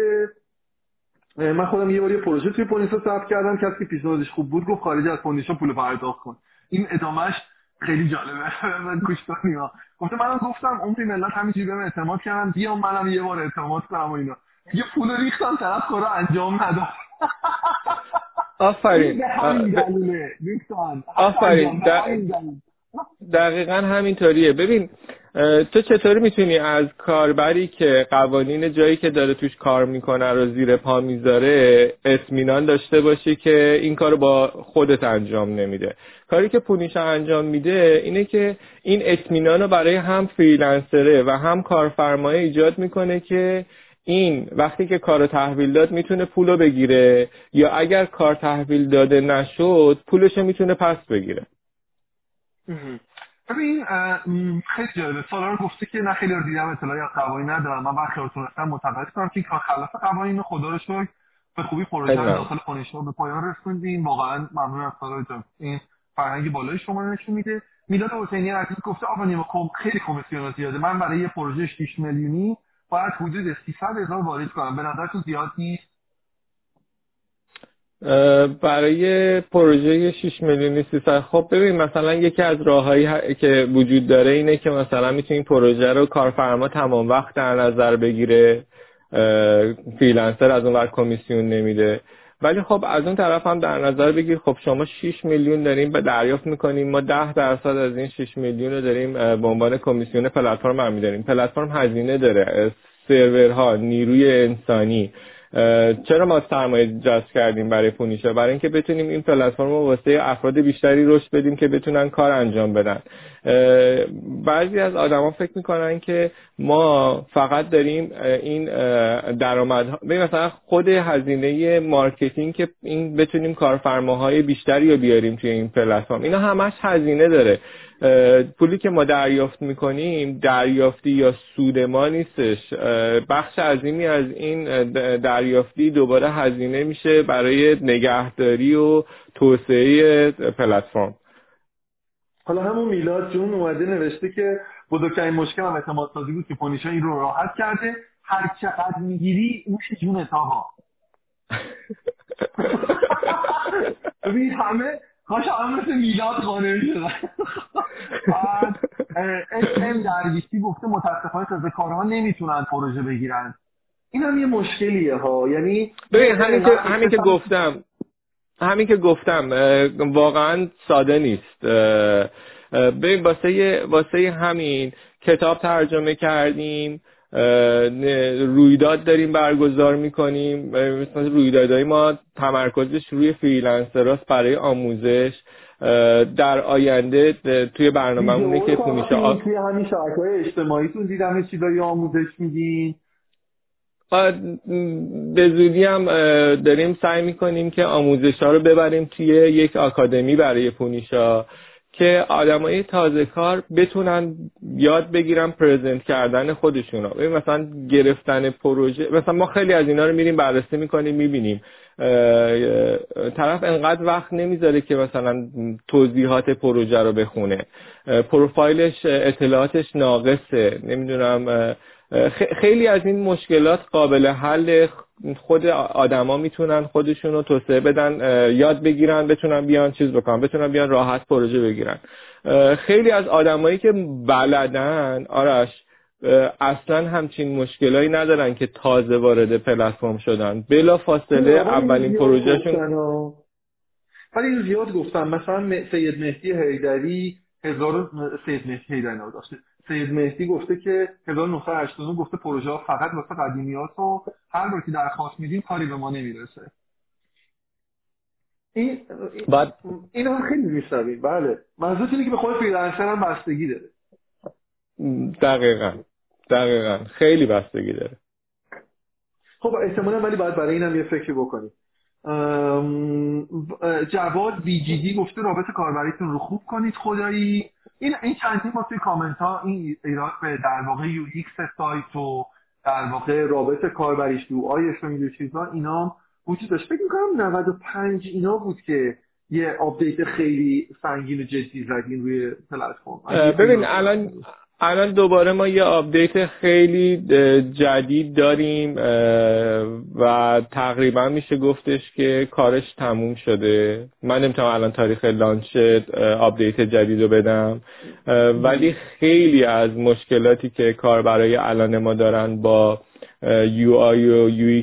من خودم یه بار یه پروژه توی پونیسا ثبت کردم. کسی که پیشنهادش خوب بود گفت خارج از پونیسا پول پرداخت کن. این ادامهش خیلی جالبه. گوش کنیم گفته منم گفتم اون ملت همینجوری بهم اعتماد کردن. بیام منم یه بار اعتماد کنم و اینا. یه پول ریختم طرف کارو انجام نداد. آفرین. آفرین. دقیقا همینطوریه. ببین تو چطوری می‌تونی از کاربری که قوانین جایی که داره توش کار می‌کنه رو زیر پا می‌ذاره اطمینان داشته باشی که این کار با خودت انجام نمیده. کاری که پونیشا انجام میده اینه که این اطمینان رو برای هم فریلنسره و هم کارفرمایه ایجاد می‌کنه که این وقتی که کار تحویل داد می‌تونه پولو بگیره یا اگر کار تحویل داده نشد پولش می‌تونه پس بگیره. ببین خیلی جالبه سالار گفته که نه خیلی رو دیدم اطلاعی از قوانین ندارم. من وقتی رو تونستم متوجه کنم که کار خلاف قوانین خدا رو شکر به خوبی پروژه داخل خانشگاه به پایان رسوندیم. واقعا ممنون از سالار جان. این فرهنگ بالای شما نشون میده. میلاد حسینی عزیز گفته آقا نیما خیلی کمیسیون زیاده. من برای یه پروژه 6 میلیونی باید حدود 300 هزار وارد کنم. به نظرتون زیاد نیست؟ برای پروژه 6 میلیونی 300 خب ببین مثلا یکی از راههایی که وجود داره اینه که مثلا می‌تونی پروژه رو کارفرما تمام وقت در نظر بگیره. فریلنسر از اون کمیسیون نمیده. ولی خب از اون طرف هم در نظر بگیر خب شما 6 میلیون داریم به دریافت می‌کنیم. ما 10 درصد از این 6 میلیون رو داریم به عنوان کمیسیون پلتفرم هم میداریم پلتفرم هزینه داره. سرورها نیروی انسانی. چرا ما سرمایه جذب کردیم برای پونیشا برای اینکه بتونیم این پلتفرم رو واسه افراد بیشتری رشد بدیم که بتونن کار انجام بدن. بعضی از آدما فکر می‌کنن که ما فقط داریم این درآمد مثلا خود هزینه marketing که این بتونیم کارفرماهای بیشتری رو بیاریم توی این پلتفرم اینا همش هزینه داره. پولی که ما دریافت می‌کنیم دریافتی یا سود ما نیستش. بخش عظیمی از این دریافتی دوباره هزینه میشه برای نگهداری و توسعه پلتفرم. حالا همون میلاد جون اومده نوشته که بزرگترین مشکل هم اعتماد سازی بود که پونیشا این رو راحت کرده. هر چقدر می‌گیری موش جون اتاها ببین همه کاش همه مثل میلاد قانع شدن اس ام درویشی گفته متاسفانه تازه کارها نمی‌تونن پروژه بگیرن. این هم یه مشکلیه ها. یعنی ببین همین که همین که گفتم. همین که گفتم واقعا ساده نیست. ببین واسه واسه همین کتاب ترجمه کردیم. رویداد داریم برگزار می‌کنیم. مثلا رویدادهای ما تمرکزش روی فریلنسراست برای آموزش. در آینده توی برنامه که پونیشه آ... توی همین شبکه های اجتماعیتون دیدم چیزایی آموزش میدین. به زودی هم داریم سعی می‌کنیم که آموزش ها رو ببریم توی یک آکادمی برای پونیشا که آدمای تازه کار بتونن یاد بگیرن پرزنت کردن خودشون رو مثلا گرفتن پروژه مثلا ما خیلی از اینا رو میریم بررسی می‌کنیم می‌بینیم. طرف انقدر وقت نمی‌ذاره که مثلا توضیحات پروژه رو بخونه. پروفایلش اطلاعاتش ناقصه. نمی‌دونم خیلی از این مشکلات قابل حل خود آدما می‌تونن خودشون رو توسعه بدن یاد بگیرن بتونن بیان چیز بکنن بتونن بیان راحت پروژه بگیرن. خیلی از آدمایی که بلدن آرش اصلا همچین مشکلایی ندارن که تازه وارد پلتفرم شدن. بلا فاصله اولین پروژهشون ولی زیاد گفتم. مثلا سید مهدی حیدری هزار سید مهدی داشته. سید مهدی گفته که 1989 گفته پروژه ها فقط واسه قدیمیات و هر بار که درخواست میدیم کاری به ما نمی‌رسه. این بعد این هم خیلی میشنویم. بله. منظور اینه که به خود فریلنسر هم بستگی داره. دقیقا. دقیقا. خیلی بستگی داره. خب احتمالا ولی باید برای اینم یه فکری بکنیم. جواد بی جی دی گفته رابط کاربریتون رو خوب کنید خدایی. این این چندین ما توی کامنت ها این ایراد به در واقع UX سایت و در واقع رابط کاربریش UI ش و چیزا اینا وجود داشت. فکر می‌کنم 95 اینا بود که یه update خیلی سنگین و جدی زدین روی پلتفرم. ببین الان الان دوباره ما یه update خیلی جدید داریم و تقریبا میشه گفتش که کارش تموم شده. من نمی‌تونم الان تاریخ launch update جدید رو بدم. ولی خیلی از مشکلاتی که کاربرای الان ما دارن با یو آی و یو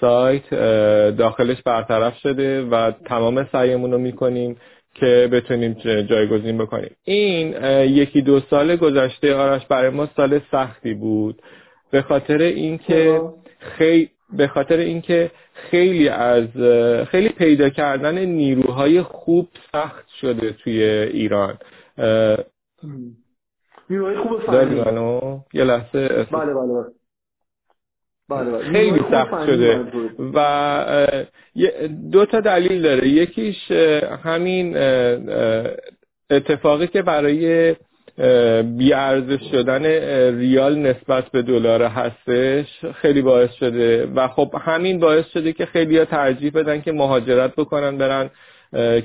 سایت داخلش برطرف شده و تمام سعیمون رو می‌کنیم. که بتونیم جایگزین بکنیم. این یکی دو سال گذشته آرش برای ما سال سختی بود. به خاطر اینکه خیلی به خاطر اینکه خیلی از خیلی پیدا کردن نیروهای خوب سخت شده توی ایران. نیروهای خوب فنی. یه لحظه بله بله بله بله بله. خیلی سخت شده. و دو تا دلیل داره. یکیش همین اتفاقی که برای بیارزش شدن ریال نسبت به دلار هستش خیلی باعث شده. و خب همین باعث شده که خیلی ها ترجیح بدن که مهاجرت بکنن برن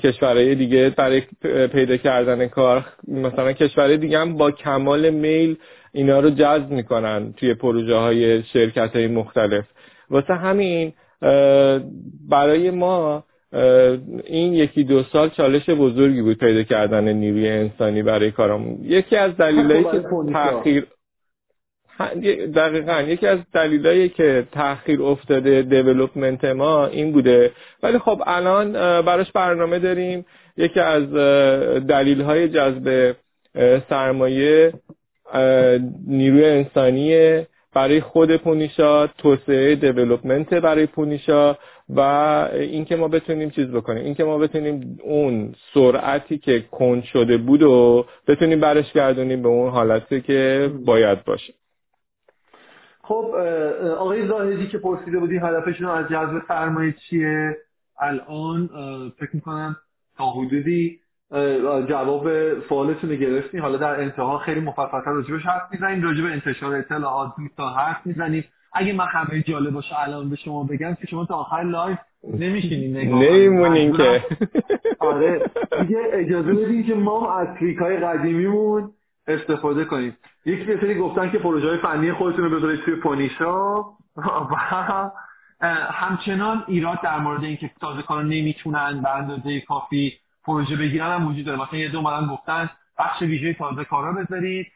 کشورهای دیگه برای پیدا کردن کار. مثلا کشورهای دیگه هم با کمال میل اینا رو جذب می‌کنن توی پروژه های شرکت های مختلف. واسه همین برای ما این یکی دو سال چالش بزرگی بود پیدا کردن نیروی انسانی برای کارمون یکی از دلایلی که تاخیر دقیقا. یکی از دلیلایی که تاخیر افتاده دیولپمنت ما این بوده. ولی خب الان براش برنامه داریم. یکی از دلیل های جذب سرمایه نیروی انسانی برای خود پونیشا توسعه دیولپمنت برای پونیشا و اینکه ما بتونیم چیز بکنیم. اینکه ما بتونیم اون سرعتی که کند شده بود و بتونیم برش گردونیم به اون حالتی که باید باشه. خب آقای زاهدی که پرسیده بودی هدفشون از جذب سرمایه چیه؟ الان فکر می‌کنم تا حدودی جواب سوالتون رو گرفتیم حالا در انتها خیلی مفصل‌تر راجبش حرف می‌زنیم راجب انتشار اطلاعات تا حرف می‌زنیم. اگه من خبری جالب باشه الان به شما بگم که شما تا آخر live نمیشینین نگاه نمیمونین که. آره. دیگه اجازه بدین که ما از های قدیمیمون استفاده کنیم. یک سری گفتن که پروژه های فنی خودتون رو بذارید توی پونیشا. و همچنان ایراد در مورد اینکه تازه کارا نمی‌تونن به اندازه کافی پروژه بگیرن هم وجود داره. مثلا یه دو مالن گفتن بخش ویژه تازه کارا بذارید.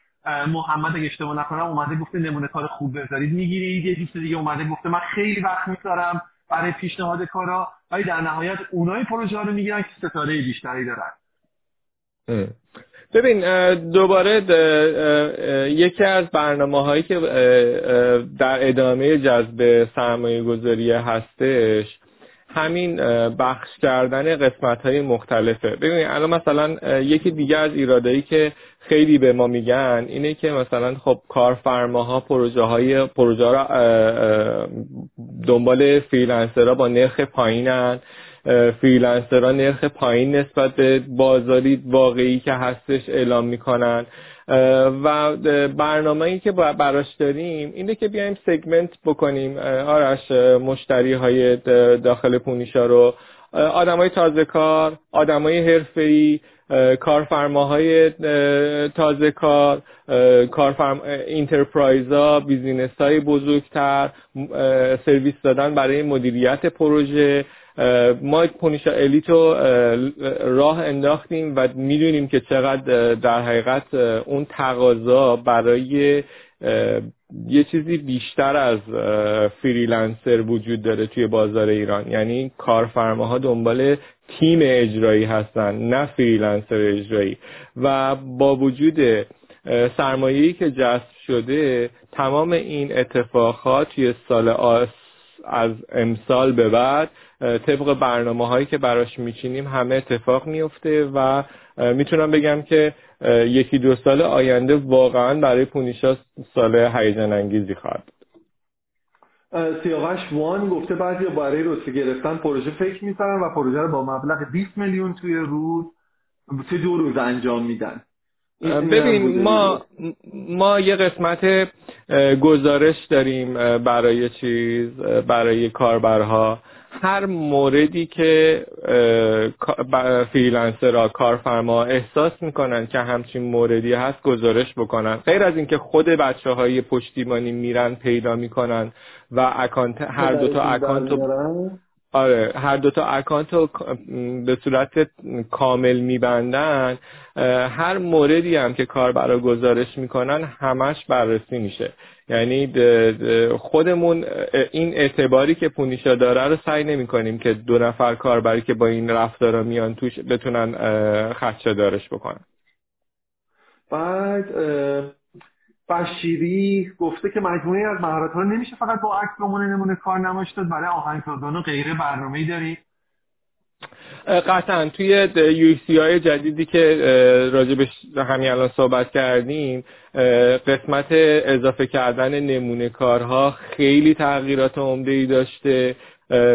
محمد اگه اشتباه نکنم اومده گفته نمونه کار خوب بذارید. می‌گیرید. یه دوست دیگه اومده گفته من خیلی وقت می‌ذارم برای پیشنهاد کارا ولی در نهایت اونای پروژه ها رو می‌گیرن که ستاره بیشتری دارن. ببین دوباره یکی از برنامه هایی که در ادامه جذب سرمایه گذاری هستش همین بخش کردن قسمت های مختلفه. ببینید الان مثلا یکی دیگه از ایرادایی که خیلی به ما میگن اینه که مثلا خب کارفرماها پروژه های پروژه را دنبال فریلنسرها با نرخ پایینن. فریلنسرها نرخ پایین نسبت به بازاری واقعی که هستش اعلام می‌کنن. و برنامه ای که براش داریم اینه که بیایم segment بکنیم. آرش مشتری های داخل پونیشا رو. آدم های تازه کار آدم های حرفه‌ای کارفرماهای تازه کار کارفرما enterprise ا business های بزرگتر سرویس دادن برای مدیریت پروژه. ما پونیشا الیت و راه انداختیم و می‌دونیم که چقدر در حقیقت اون تقاضا برای یه چیزی بیشتر از فریلنسر وجود داره توی بازار ایران. یعنی کارفرماها دنبال تیم اجرایی هستن نه فریلنسر اجرایی. و با وجود سرمایه‌ای که جذب شده تمام این اتفاقات توی سال آس از امسال به بعد طبق برنامه هایی که براش میچینیم همه اتفاق میفته و می‌تونم بگم که یکی دو سال آینده واقعا برای پونیشا سال هیجان انگیزی خواهد سیاوش وان گفته بعضی برای رسه گرفتن پروژه فکر می‌کنن و پروژه رو با مبلغ 20 میلیون توی روز توی دو روز انجام میدن. ببین ما ما یه قسمت گزارش داریم برای چیز برای کاربرها. هر موردی که فریلنسرها کارفرما احساس می‌کنن که همچین موردی هست گزارش بکنن. غیر از اینکه خود بچه های پشتیبانی میرن پیدا می‌کنن و اکانت هر دو تا اکانت آره هر دوتا اکانت رو به صورت کامل میبندن هر موردی هم که کار برای گزارش می‌کنن همش بررسی میشه. یعنی خودمون این اعتباری که پونیشا داره رو سعی نمی کنیم که دو نفر کاربری که با این رفتارا میان توش بتونن خدشه دارش بکنن. بعد بشیری گفته که مجموعی از مهارت ها نمیشه فقط با عکس نمونه نمونه کار نمایش داد برای آهنگسازان و غیره برنامه‌ای داری؟ قطعا. توی یو سی های جدیدی که راجبش همین الان صحبت کردیم قسمت اضافه کردن نمونه کارها خیلی تغییرات عمده ای داشته.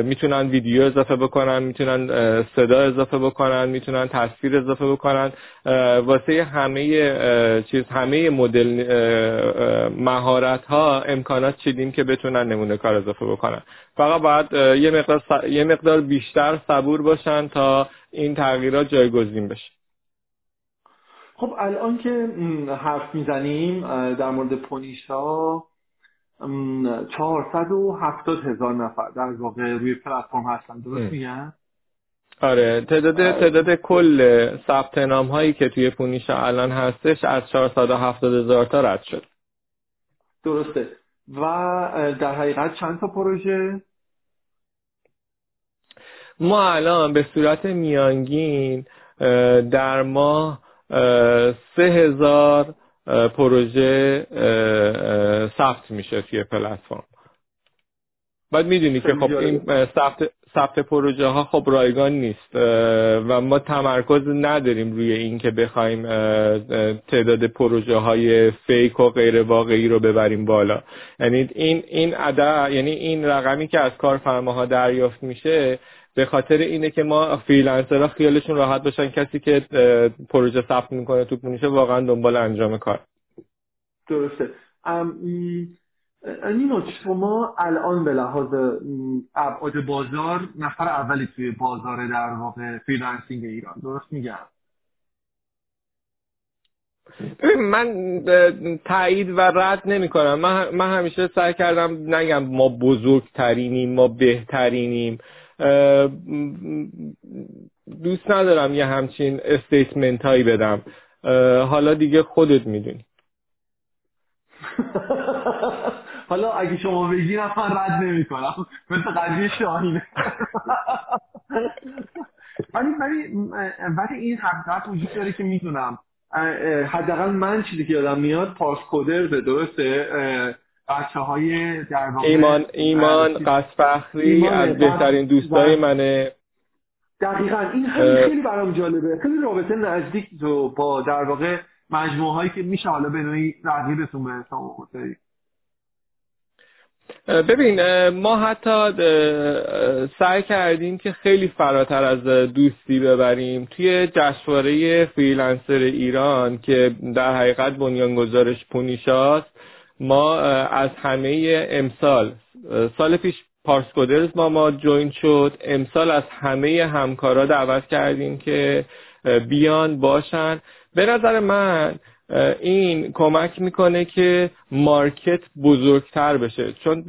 می‌تونن ویدیو اضافه بکنن می‌تونن صدا اضافه بکنن می‌تونن تصویر اضافه بکنن. واسه همه چیز همه مدل مهارت ها امکانات چیدیم که بتونن نمونه کار اضافه بکنن. فقط باید یه مقدار, یه مقدار بیشتر صبور باشن تا این تغییرات جایگزین بشه. خب الان که حرف می‌زنیم در مورد پونیشا 470 هزار نفر. در واقع روی پلتفرم هستن. درست میگن آره. تعداد تعداد کل ثبت نام هایی که توی پونیشا الان هستش از 470 هزار تا رد شد. درسته. و در حقیقت چند تا پروژه؟ ما الان به صورت میانگین در ماه سه هزار پروژه ثبت میشه توی پلتفرم. بعد می‌دونی که خب این ثبت ثبت پروژه ها خب رایگان نیست و ما تمرکز نداریم روی این که بخوایم تعداد پروژه های fake و غیر واقعی رو ببریم بالا. یعنی این این عدد یعنی این رقمی که از کارفرماها دریافت میشه به خاطر اینه که ما فریلنسرها خیالشون راحت باشن. کسی که پروژه ثبت می‌کنه تو پونیشا واقعا دنبال انجام کار. درسته. نیما شما الان به لحاظ ابعاد بازار نفر اولی توی بازار در واقع freelancing ایران. درست میگم؟ من تایید و رد نمی کنم من, من همیشه سعی کردم نگم ما بزرگترینیم ما بهترینیم. دوست ندارم یه همچین استیتمنت هایی بدم حالا دیگه خودت می‌دونی. حالا اگه شما بگی من رد نمی کنم مثل قضیه شاهینه ولی ولی ولی این حقیقت وجود داره که می‌دونم. حداقل من چیزی که یادم میاد پاس کودر درسته. بچه های در واقع ایمان ایمان قصفخری از بهترین دوستای منه. دقیقا این خیلی برام جالبه. خیلی رابطه نزدیک تو با در واقع مجموعه هایی که میشه حالا به نوعی رقیبتون به حساب ببین ما حتی سعی کردیم که خیلی فراتر از دوستی ببریم. توی جشنواره فریلنسر ایران که در حقیقت بنیانگذارش پونیشاست ما از همه امسال سال پیش پارسکدرز ما ما join شد. امسال از همه همکارا دعوت کردیم که بیان باشن. به نظر من این کمک می‌کنه که market بزرگتر بشه. چون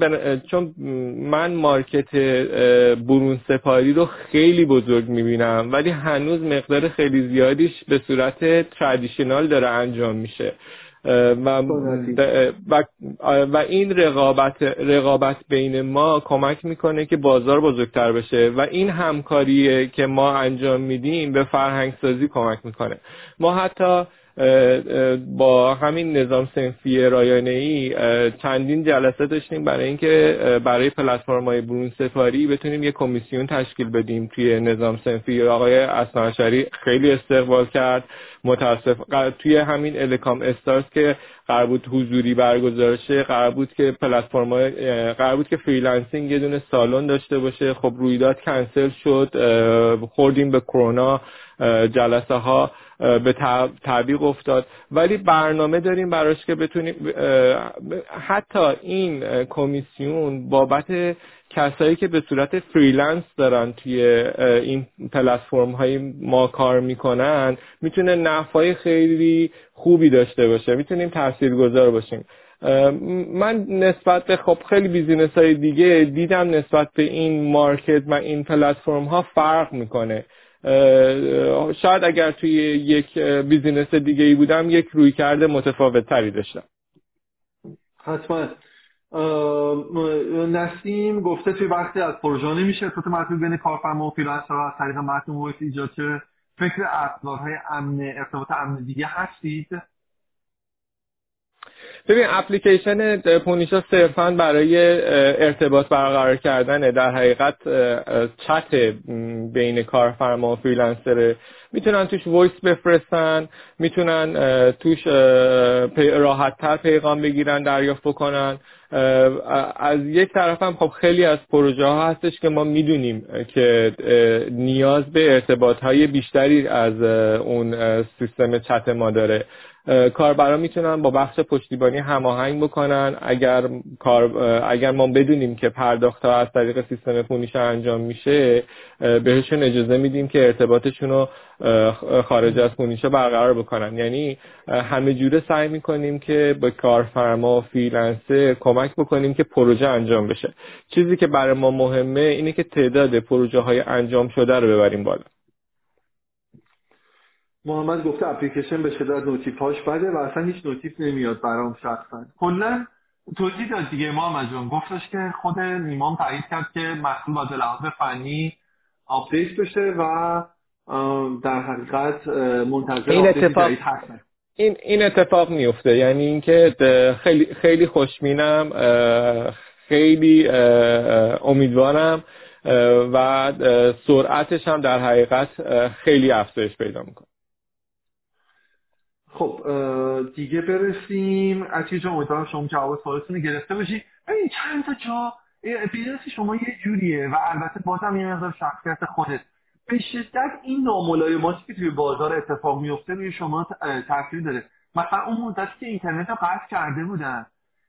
چون من مارکت برون سپاری رو خیلی بزرگ می‌بینم ولی هنوز مقدار خیلی زیادیش به صورت تردیشنال داره انجام میشه. و, و, و این رقابت رقابت بین ما کمک می‌کنه که بازار بزرگتر بشه. و این همکاری که ما انجام میدیم به فرهنگ سازی کمک می‌کنه. ما حتی با همین نظام سنفی رایانه ای چندین جلسه داشتیم برای اینکه برای پلتفرم های برون سپاری بتونیم یه کمیسیون تشکیل بدیم توی نظام صنفی. آقای اسنانشری خیلی استقبال کرد متاسف توی همین الکامپ استارز که قرار بود حضوری برگزار شه قرار بود که پلتفرم قرار بود که freelancing یه دونه سالن داشته باشه. خب رویداد کنسل شد خوردیم به کرونا جلسه ها به تعویق افتاد. ولی برنامه داریم براش که بتونیم حتی این کمیسیون بابت کسایی که به صورت freelance دارن توی این پلتفرم های ما کار می‌کنن می‌تونه نفعای خیلی خوبی داشته باشه. می‌تونیم تاثیرگذار باشیم. من نسبت به خب خیلی business های دیگه دیدم نسبت به این market و این پلتفرم ها فرق می‌کنه. شاید اگر توی یک business دیگه ای بودم یک رویکرد متفاوت تری داشتم. حتما. نسیم گفته توی وقتی از پروژه نمیشه ارتباط مطلوب بین کارفرما و فریلنسر از طریق متن محیط ایجاد چه فکر ابزارهای امن ارتباط امن دیگه هستید؟ ببین اپلیکیشن پونیشا صرفا برای ارتباط برقرار کردن در حقیقت چت بین کارفرما و فریلنسره می‌تونن توش voice بفرستن می‌تونن توش راحت تر پیغام بگیرن دریافت بکنن. از یک طرف هم خب خیلی از پروژه ها هستش که ما می‌دونیم که نیاز به ارتباط های بیشتری از اون سیستم چت ما داره. کاربرا می‌تونن با بخش پشتیبانی هماهنگ بکنن. اگر کار اگر ما بدونیم که پرداخت ها از طریق سیستم پونیشا انجام میشه بهشون اجازه میدیم که ارتباطشون رو خارج از پونیشا برقرار بکنن. یعنی همه جوره سعی می‌کنیم که به کارفرما و فریلنسر کمک بکنیم که پروژه انجام بشه. چیزی که برای ما مهمه اینه که تعداد پروژه های انجام شده رو ببریم بالا. محمد گفته اپلیکیشن به شدت notif اش بده و اصلا هیچ notif نمیاد برام شخصا. کلا توضیح داد دیگه ما جان گفتش که خود نیمام تایید کرد که محصول با لحاظ فنی آپدیت بشه و در حقیقت منتظر این اتفاق این این اتفاق میفته. یعنی اینکه خیلی خیلی خوشمینم خیلی امیدوارم و سرعتش هم در حقیقت خیلی افزایش پیدا می‌کنه. خب دیگه برسیم. از جا امیدوارم شما جواب سوالتون گرفته باشی. ببین چند تا جا بیزنس شما یه جوریه و البته بازم یه مقدار شخصیت خودت. به شدت این ناملایماتی که توی بازار اتفاق میفته روی شما تاثیر داره. مثلا اون مدت که اینترنت رو قطع کرده بودن.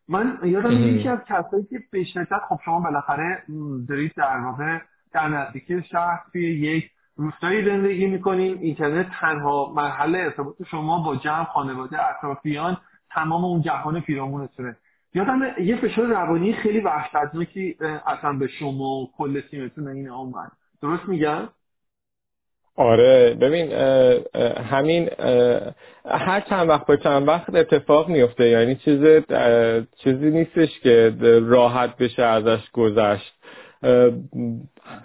من یادم یکی از کسایی که به شدت خب شما بالاخره دارید در واقع در نزدیکی شهر توی یک روستایی زندگی می‌کنیم اینترنت تنها مرحله ارتباط شما با جمع خانواده اطرافیان تمام اون جهان پیرامونتونه. یادم یه فشار روانی خیلی وحشتناکی اصلا به شما و کل تیمتون این آمد درست میگم؟ آره ببین همین هر چند وقت به چند وقت اتفاق میفته یعنی چیز چیزی نیستش که راحت بشه ازش گذشت.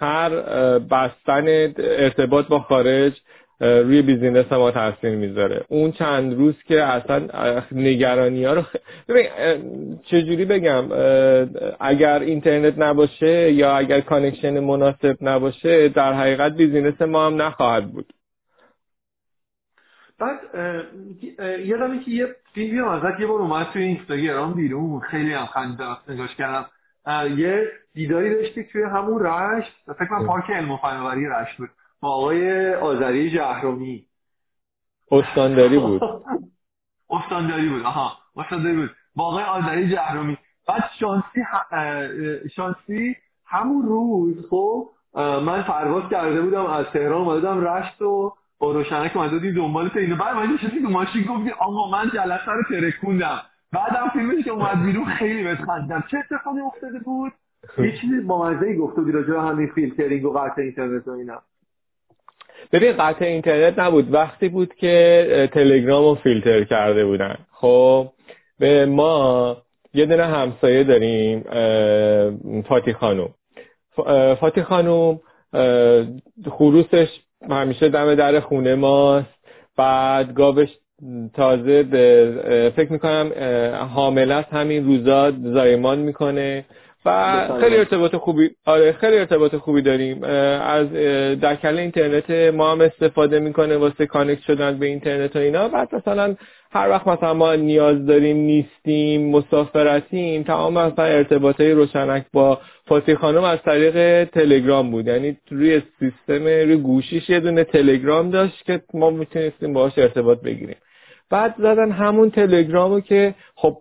هر بستن ارتباط با خارج روی business ما تاثیر می‌ذاره. اون چند روز که اصلا نگرانی ها رو خ... ببین چجوری بگم؟ اگر اینترنت نباشه یا اگر connection مناسب نباشه در حقیقت business ما هم نخواهد بود. بعد یادمه که یه فیلمی ازت یه بار اومد توی اینستاگرام بیرون خیلی هم خنده نگاش کردم. یه دیداری داشتی توی همون رشت؟ فکر من پارک علم و فناوری رشت بود. با آقای آذری جهرومی. استانداری بود. استانداری بود آها. استانداری بود. با آقای آذری جهرومی. بعد شانسی شانسی همون روز خب من پرواز کرده بودم از تهران اومدم رشت و با روشنک اومده دی دنبال اینو. بعد من نشستی تو ماشین گفتی آقا من جلسه رو ترکوندم. بعدم فیلمش که اومد بیرون خیلی بهت خندیدم. چه اتفاقی افتاده بود؟ یه چیزی با مزه گفته بودی راجع همین فیلترینگ و قطع اینترنت و اینا. ببین قطع اینترنت نبود. وقتی بود که تلگرام رو فیلتر کرده بودن. خب به ما یه دونه همسایه داریم فاتی خانوم. فاتی خانوم خروسش همیشه دم در خونه ماست. بعد گاوش تازه فکر می‌کنم حامل است. همین روزا زایمان می‌کنه و خیلی ارتباط خوبی آره خیلی ارتباط خوبی داریم. از در اینترنت ما هم استفاده می‌کنه واسه کانکت شدن به اینترنت و اینا. بعد مثلا هر وقت مثلا ما نیاز داریم نیستیم مسافرتیم تمام مثلا ارتباط روشنک با فاتی خانم از طریق تلگرام بود. یعنی روی سیستم روی گوشیش یه دونه تلگرام داشت که ما می‌تونستیم باهاش ارتباط بگیریم. بعد زدن همون تلگرامو که خب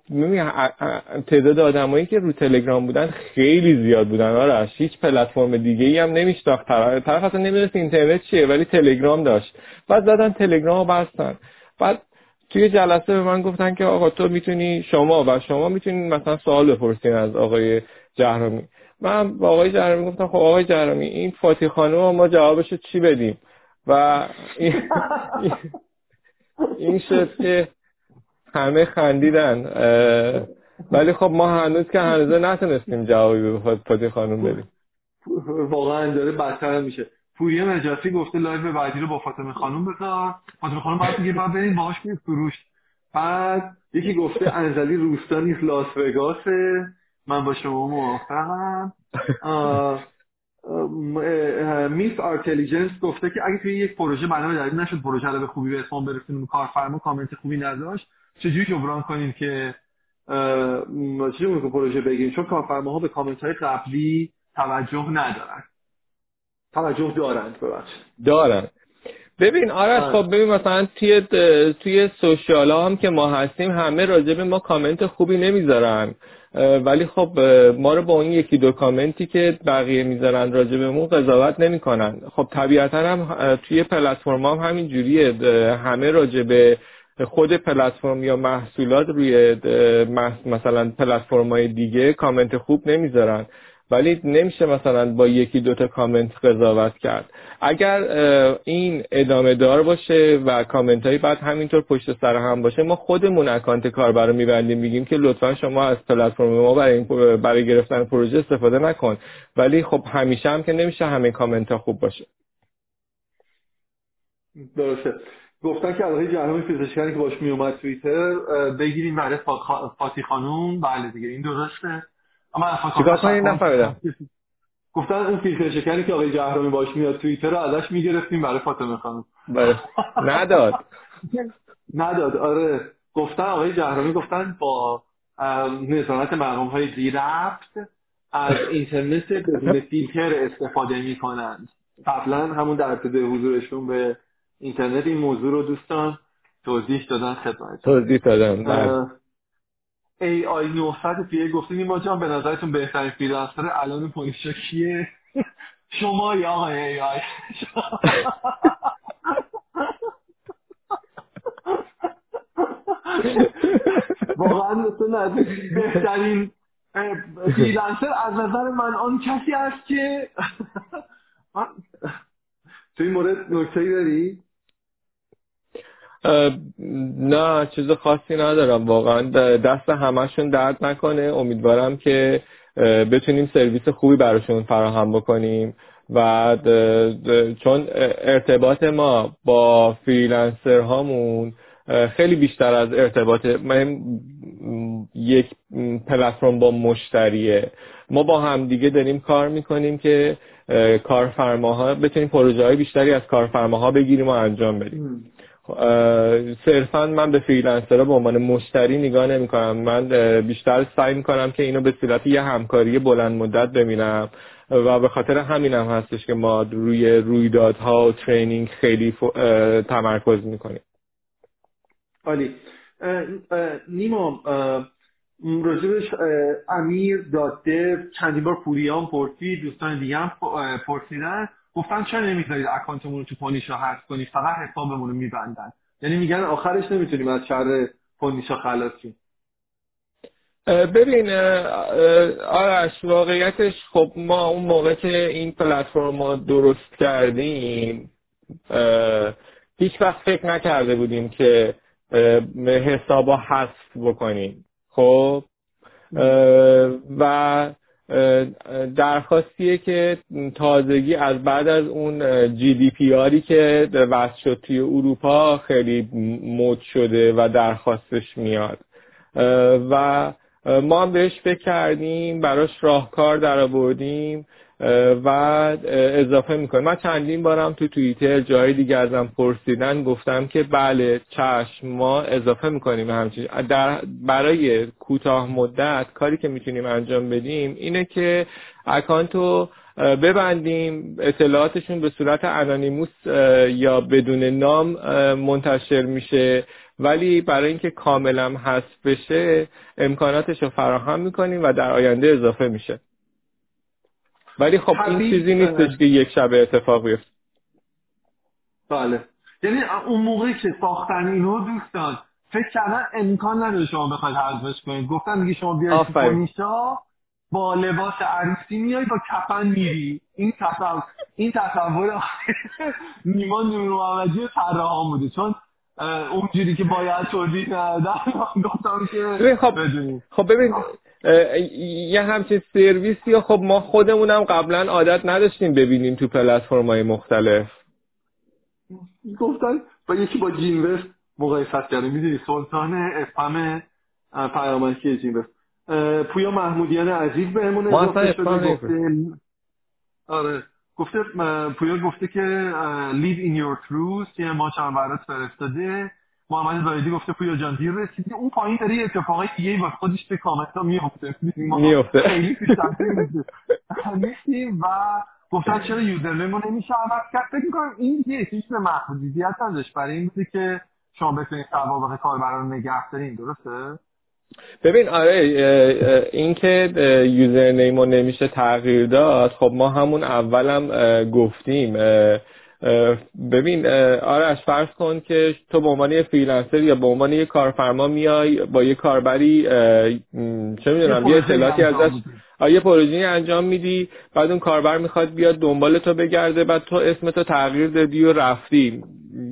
تعداد آدمایی که رو تلگرام بودن خیلی زیاد بودن. آره هیچ پلتفرم دیگه ای هم نمیشناخت. طرف طرف اصلا نمی‌دونست اینترنت چیه ولی تلگرام داشت. بعد زدن تلگرامو بستن. بعد توی جلسه به من گفتن که آقا تو می‌تونی شما و شما می‌تونین مثلا سوال بپرسین از آقای جهرامی من با آقای جهرامی گفتم خب آقای جهرامی این فاتی خانم ما جوابشو چی بدیم؟ و این شد که همه خندیدن ولی خب ما هنوز که هنوز نتونستیم جوابی به فاتی خانم بدیم. واقعا داره بدتر میشه. پوریا نجاتی گفته لایو بعدی رو با فاطمه خانم بذار. فاطمه خانم باید میگه باید بریم باهاش میره فروش. بعد یکی گفته انزلی روستا نیست لاس وگاسه. من با شما موافقم. میس آرتلیجنس گفته که اگه توی یک پروژه برنامه دارید نشد پروژه رو به خوبی به اتمام برسونیم کارفرما کامنت خوبی نداشت. چجوری جبران کنیم که چجوری که پروژه بگیریم چون کارفرماها به کامنت های قبلی توجه ندارن. توجه دارند ببخشید. دارن. ببین آره خب ببین مثلا توی توی social هم که ما هستیم همه راجع ما کامنت خوبی نمی‌ذارن. ولی خب ما رو با اون یکی دو کامنتی که بقیه می‌ذارن راجع بهمون قضاوت نمی‌کنن. خب طبیعتا هم توی پلتفرم هم همین جوریه. همه راجع به خود پلتفرم یا محصولات روی مثلا پلتفرم های دیگه کامنت خوب نمی‌ذارن. ولی نمیشه مثلا با یکی دوتا کامنت قضاوت کرد. اگر این ادامه دار باشه و کامنت هایی بعد همینطور پشت سر هم باشه ما خودمون اکانت کاربر رو میبندیم میگیم که لطفا شما از پلتفرم ما برای, برای گرفتن پروژه استفاده نکن. ولی خب همیشه هم که نمیشه همه کامنت ها خوب باشه. درسته. گفتن که آقای جهرمی پزشکانی که باش میومد توییتر بگیریم برای فاتی خانوم. بله دیگه این درسته. چیکار کنیم نفهمیدم. گفتن اون فیلتر شکنی که آقای جهرمی باش میاد توییتر رو ازش می‌گرفتیم برای فاطمه خانم. بله. نداد. نداد. آره. گفتن آقای جهرمی گفتن با نظارت مرقوم های زیرفت از اینترنت بدون فیلتر استفاده می‌کنند قبلا همون در ابتدای حضورشون به اینترنت این موضوع رو دوستان توضیح دادن خدمت توضیح دادن. آی 900 پیه گفته نیما جان به نظرتون بهترین فریلنسر الان پولیسا کیه شما یا آقای ای آی واقعا مثل بهترین فریلنسر از نظر من آن کسی است که تو این مورد نکته داری؟ نه چیز خاصی ندارم واقعا. دست همشون درد نکنه. امیدوارم که بتونیم سرویس خوبی براشون فراهم بکنیم. و چون ارتباط ما با فریلنسر هامون خیلی بیشتر از ارتباط یک پلتفرم با مشتریه. ما با هم دیگه داریم کار می‌کنیم که کارفرماها بتونیم پروژه های بیشتری از کارفرماها بگیریم و انجام بدیم. صرفا من به فریلنسرها به عنوان مشتری نگاه نمی کنم من بیشتر سعی می کنم که اینو به صورت یه همکاری بلند مدت ببینم و به خاطر همینم هم هستش که ما روی رویدادها و ترینینگ خیلی تمرکز می‌کنیم. عالی. نیما راجبش امیر داده چندی بار پوریان پرسی دوستان دیگه هم پرسیدن. گفتن چرا نمی‌ذارید اکانتمون رو تو پونیشا حذف کنید فقط حسابمون رو میبندن. یعنی میگن آخرش نمی‌تونیم از شر پونیشا خلاص شیم. ببین آرش واقعیتش خب ما اون موقع که این پلتفرم رو درست کردیم هیچ وقت فکر نکرده بودیم که حسابا حذف بکنیم. خب؟ و درخواستیه که تازگی از بعد از اون جی دی پی آری که وضع شد توی اروپا خیلی مد شده و درخواستش میاد. و ما هم بهش فکر کردیم براش راهکار در آوردیم و اضافه می‌کنیم من چندین بارم تو توییتر جای دیگه ازم پرسیدن گفتم که بله چشم ما اضافه می‌کنیم همچین در برای کوتاه مدت کاری که می‌تونیم انجام بدیم اینه که اکانتو ببندیم اطلاعاتشون به صورت انانیموس یا بدون نام منتشر میشه. ولی برای اینکه کاملا حذف بشه امکاناتش رو فراهم می‌کنیم و در آینده اضافه میشه. ولی خب این چیزی نیستش که یک شب اتفاق بیفته. بله. یعنی اون موقعی که ساختن اینو دوستان فکر کردن امکان نداره شما بخواید حذفش کنید. گفتن دیگه شما بیاید تو با لباس عروسی میای با کفن میری. این تصور این تصور نیما نور محمدی طراحان بوده. چون اونجوری که باید توضیح ندادن گفتم که خب خب ببین یه همچین سرویسی خب ما خودمونم قبلا عادت نداشتیم ببینیم تو پلتفرم های مختلف. گفتن با یکی با جینوست مقایست کرده می‌دونی سلطان افهم پیامکی جینوست پویا محمودیان عزیز بهمون اضافه شده گفته آره. گفته پویا گفته که live in your truth یه ما چند برات فرستاده. محمد زایدی گفته پویا جان دیر رسیدی. اون پایین داره یه اتفاقای دیگه واسه خودش به کامنت ها میفته میفته خیلی نیستیم و گفتن چرا یوزرنیم رو نمیشه عوض کرد. فکر می‌کنم این یه چیز محدودیت ازش برای این بوده که شما بتونید سوابق کاربران رو نگه دارین. درسته؟ ببین آره این که یوزر نیمو نمیشه تغییر داد. خب ما همون اولم گفتیم ببین آرش فرض کن که تو به عنوان یه فریلنسر یا به عنوان یه کارفرما میای با یه کاربری چه می‌دونم یه اطلاعاتی ازش یه پروژه انجام میدی بعد اون کاربر می‌خواد بیاد دنبال تو بگرده بعد تو اسمتو تغییر دادی و رفتی.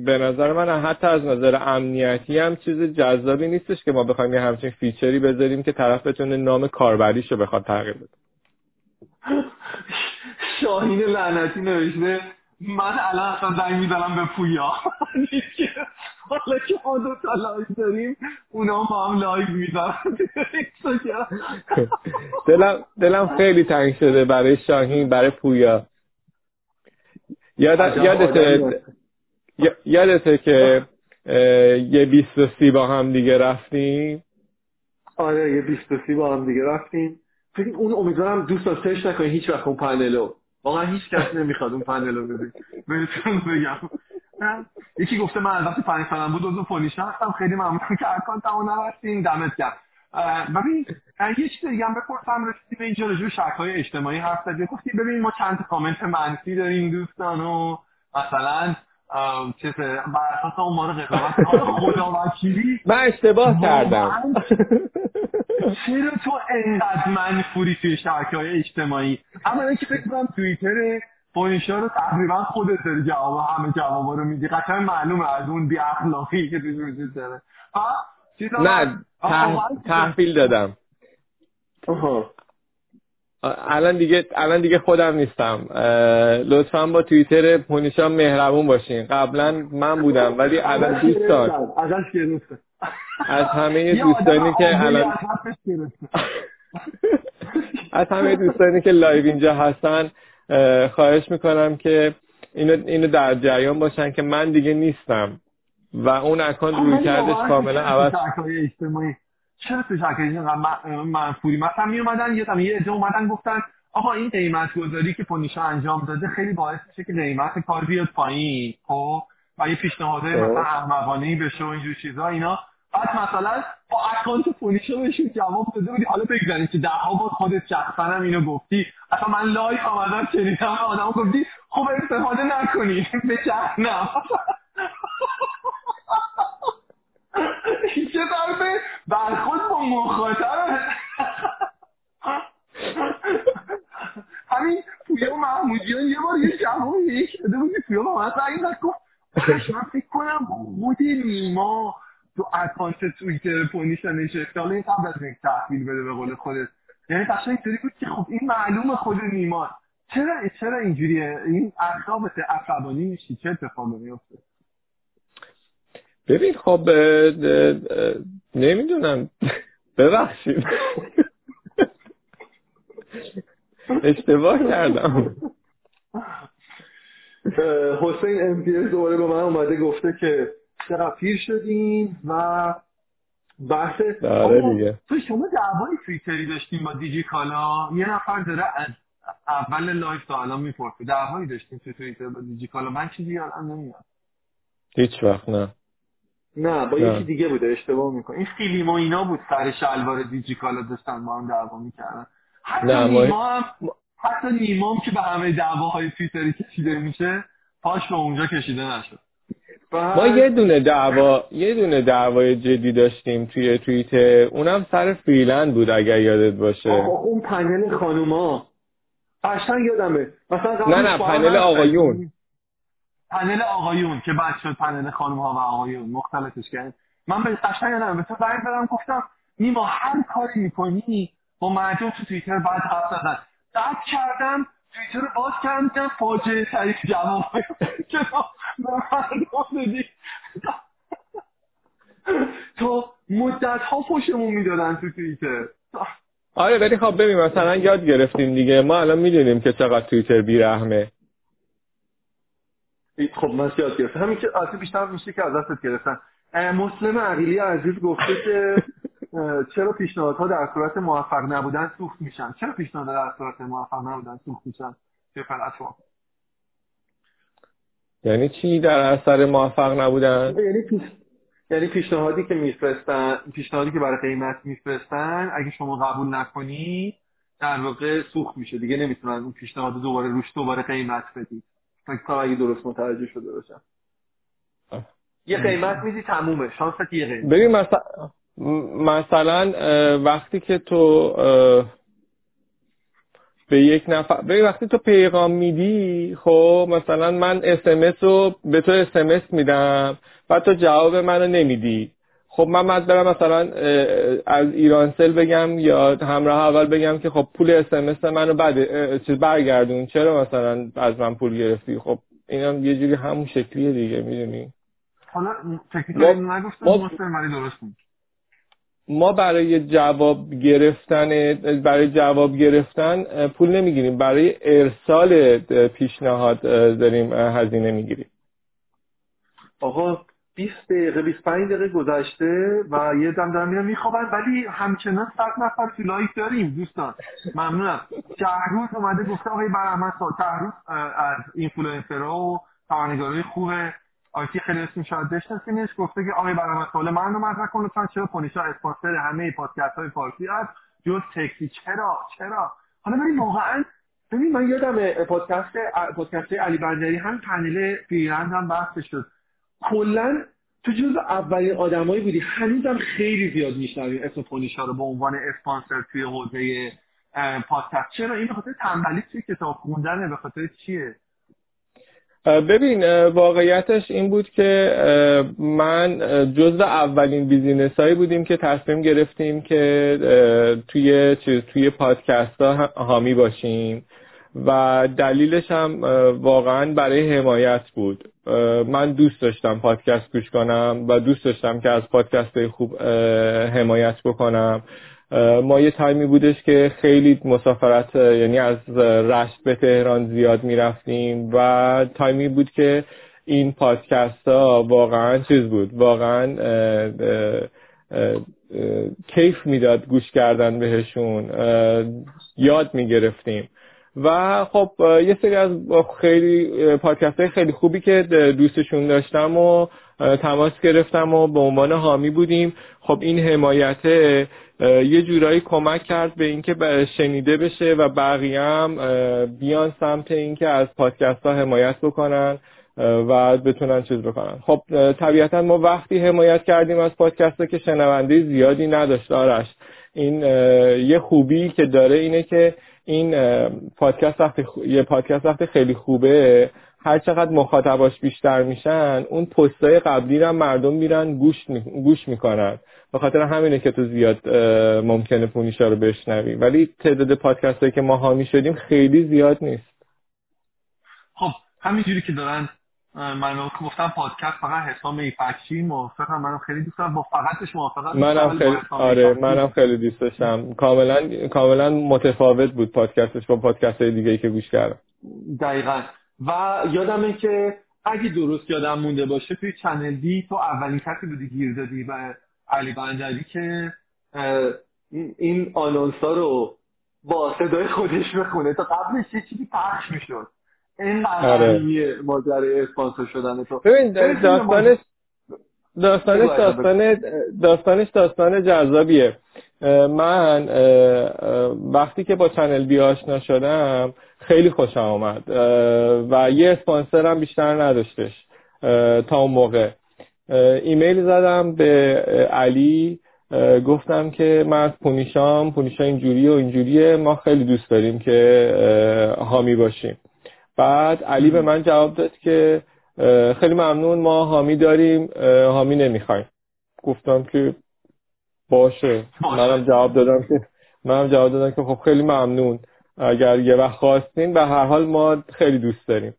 به نظر من حتی از نظر امنیتی هم چیز جذابی نیستش که ما بخوایم یه همچین feature ی بذاریم که طرف بتونه نام کاربریشو بخواد تغییر بده. شاهین لعنتی نوشته. من الان اصلا زنگ می‌زنم به پویا. حالا که ما دو تا لایک داریم اونا ما هم لایک می‌زنن. دلم دلم خیلی تنگ شده برای شاهین برای پویا. یاد یادته یادته که یه بیست و سی با هم دیگه رفتیم؟ آره یه بیست و سی با هم دیگه رفتیم. فکر اون امیدوارم دوستان search نکنید هیچ وقت اون پنلو. واقعا هیچ کس نمی‌خواد اون پنلو بده بهتون بگم. یکی گفته من وقتی پنج سالم بود عضو پونیشا هستم خیلی ممنون که اکانتمو نبستین دمت گرم. ببین یه چیز دیگه هم بپرسم. رسیدیم اینجا راجع شبکه‌های اجتماعی حرف زدی گفتی ببین ما چند کامنت منفی داریم دوستان و مثلا چیز بر اساس اون ما رو قضاوت خدا من اشتباه کردم. چرا تو انقدر منفوری توی شبکه های اجتماعی؟ اما که فکر کنم توییتر فونیشا رو تقریبا خودت داری جواب همه جوابا رو میدی. قطعا معلومه از اون بی اخلاقی که توش وجود داره. نه تحویل دادم. الان دیگه الان دیگه خودم نیستم. لطفا با توییتر پونیشا مهربون باشین. قبلا من بودم ولی الان دوستان از همه دوستانی که الان از همه دوستانی که لایو اینجا هستن خواهش می‌کنم که اینو, اینو در جریان باشن که من دیگه نیستم و اون اکانت رویکردش کاملا عوض چرا تو شرکت منفوری. مثلا می اومدن یه یه عده اومدن گفتن آقا این قیمت گذاری که پونیشا انجام داده خیلی باعث میشه که قیمت کار بیاد پایین خب؟ و یه پیشنهادهای مثلا احمقانه بشه و اینجور چیزا اینا. بعد مثلا با اکانت پونیشا بهشون جواب داده بودی. حالا بگذارید که ده بار خودت شخصا هم اینو گفتی. اصلا من لایف آمدم شنیدم آدم گفتی خب استفاده نکنی. به جهنم. چه طرف برخود با مخاطب همین پویا محمودیان یه بار یه جواب یک شده بودی. پویا با من زنگ گفت من فکر کنم خود نیما تو اکانت تویتر پونیشا نشسته. حالا این قبل از اینکه تحویل بده به قول خودت. یعنی قشنگ اینطوری بود که خب این معلومه خود نیما. چرا چرا اینجوریه؟ این اخلاق عصبانی میشی. چه اتفاقی میفته ببین خب نمی‌دونم. ببخشید. اشتباه کردم. حسین امپیرز دوباره به من اومده گفته که پیر شدین و بحث داره دیگه. تو شما دعوای توییتری داشتیم با دیجی کالا؟ یه نفر داره از اول لایو تا الان می‌پرسه. دعوایی داشتیم تو توییتر با دیجی کالا. من چیزی الان نمیاد. هیچ وقت نه. نه با یکی دیگه بوده اشتباه می‌کنه این فیلم و اینا بود سر شلوار دیجی کالا داشتن با هم دعوا می‌کردن. حتی نه نیما هم حتی نیما هم که به همه دعواهای تویتری کشیده میشه پاش به اونجا کشیده نشد. ما یه دونه دعوا یه دونه دعوای جدی داشتیم توی توییتر. اونم سر فریلند بود اگر یادت باشه. اون پنل خانوما. قشنگ یادمه مثلا نه نه پنل آقایون. پنل آقایون که بعد شد پنل خانم ها و آقایون. مختلفش کرد من به قشنگ یادمه به تو برگ دادم گفتم نیما هر کاری می‌کنی با مردم تو توییتر بعد حرف زدن بعد کردم توییتر رو باز کردم فاجعه ترین جواب که تو مدت ها پشمون می‌دادن تو توییتر. آره ولی خب ببین مثلا یاد گرفتیم دیگه. ما الان می‌دونیم که چقدر توییتر بیرحمه. خب من یاد گرفتم. همین که بیشتر میشه که از دستت گرفتن مسلم عقیلی عزیز گفته که چرا پیشنهادها در صورت موفق نبودن سوخت میشن؟ چرا پیشنهادها در صورت موفق نبودن سوخت میشن؟ چه پلتفرم یعنی چی در اثر موفق نبودن؟ یعنی پیش... یعنی پیشنهادی که میفرستن پیشنهادی که برای قیمت میفرستن اگه شما قبول نکنی در واقع سوخت میشه. دیگه نمی‌تونن اون پیشنهاد دوباره روش دوباره قیمت بدید فکر کنم اگه درست متوجه شده باشم. یه قیمت میدی تمومه. شانست یه قیمت. ببین مثلا مثلا وقتی که تو به یک نفر ببین وقتی تو پیغام میدی خب مثلا من اسمس رو به تو اسمس میدم و تو جواب منو نمیدی. خب من باید برم مثلا از ایرانسل بگم یا همراه اول بگم که خب پول اسمس منو بعد چیز برگردون. چرا مثلا از من پول گرفتی؟ خب اینم یه جوری همون شکلیه دیگه می‌دونی؟ حالا تکنیکال نگفتم درست بود. ما برای جواب گرفتن برای جواب گرفتن پول نمی‌گیریم. برای ارسال پیشنهاد داریم هزینه می‌گیریم. آقا 20 دقیقه 25 دقیقه گذشته و یه دم دارم میرم میخوابن ولی همچنان 100 نفر تو لایک داریم دوستان. ممنونم. شهروز اومده گفته آقای برحمد شهروز از اینفلوئنسرها و خبرنگارای خوب IT خیلی شاید بشناسینش گفته که آقای برنامه سوال من رو مطرح کن لطفا چرا پونیشا اسپانسر همه پادکست های فارسی است جز تکسی. چرا؟ چرا؟ حالا ببین واقعا ببین من یادم پادکست پادکست علی بندری هم پنل پیرند هم بحث شد. کلا تو جز اولین آدمایی بودی. هنوزم خیلی زیاد میشنویم اسم پونیشا رو به عنوان اسپانسر توی حوزه پادکست. چرا؟ این به خاطر تنبلی توی کتاب خوندنه به خاطر چیه؟ ببین واقعیتش این بود که من جزو اولین بیزینس هایی بودیم که تصمیم گرفتیم که توی چیز توی پادکست ها حامی باشیم و دلیلش هم واقعا برای حمایت بود. من دوست داشتم پادکست گوش کنم و دوست داشتم که از پادکست های خوب حمایت بکنم. ما یه تایمی بودش که خیلی مسافرت یعنی از رشت به تهران زیاد می‌رفتیم و تایمی بود که این پادکست ها واقعا چیز بود واقعا کیف می‌داد گوش کردن بهشون یاد می‌گرفتیم. و خب یه سری از خیلی پادکست های خیلی خوبی که دوستشون داشتم و تماس گرفتم و به عنوان حامی بودیم. خب این حمایت یه جورایی کمک کرد به اینکه شنیده بشه و بقیه هم بیان سمت اینکه از پادکست ها حمایت بکنن و بتونن چیز بکنن. خب طبیعتا ما وقتی حمایت کردیم از پادکست ها که شنونده زیادی نداشت آرش. این یه خوبی که داره اینه که این پادکست وقتی یه پادکست وقتی خیلی خوبه هر چقدر مخاطباش بیشتر میشن اون پستای قبلی رو مردم میرن گوش می... گوش می‌کنن. به خاطر همینه که تو زیاد ممکنه پونیشا رو بشنوی. ولی تعداد پادکست هایی که ما حامی شدیم خیلی زیاد نیست. خب همینجوری که دارن من گفتم پادکست فقط حسام ایفکشی موافقم. منم خیلی دوست دارم. با فقطش موافقم. منم خیلی آره منم خیلی دوست داشتم. کاملا کاملا متفاوت بود پادکستش با پادکست های دیگه ای که گوش کردم. دقیقا. و یادمه که اگه درست یادم مونده باشه توی چنل دی تو اولین کسی بودی گیر دادی و علی بندری که این آنونسا رو با صدای خودش بخونه. تا قبلش یه چیزی پخش می‌شد. این آره. ماجرای اسپانسر شدن تو. ببین داستانش داستانش داستان داستانش داستان جذابیه. من وقتی که با چنل بی آشنا شدم خیلی خوشم آمد و یه اسپانسر هم بیشتر نداشتش. تا اون موقع. ایمیل زدم به علی. گفتم که من از پونیشام پونیشا اینجوری و اینجوریه. ما خیلی دوست داریم که حامی باشیم. بعد علی به من جواب داد که خیلی ممنون ما حامی داریم. حامی نمی‌خوایم. گفتم که باشه. منم جواب دادم که منم جواب دادم که خب خیلی ممنون. اگر یه وقت خواستین به هر حال ما خیلی دوست داریم.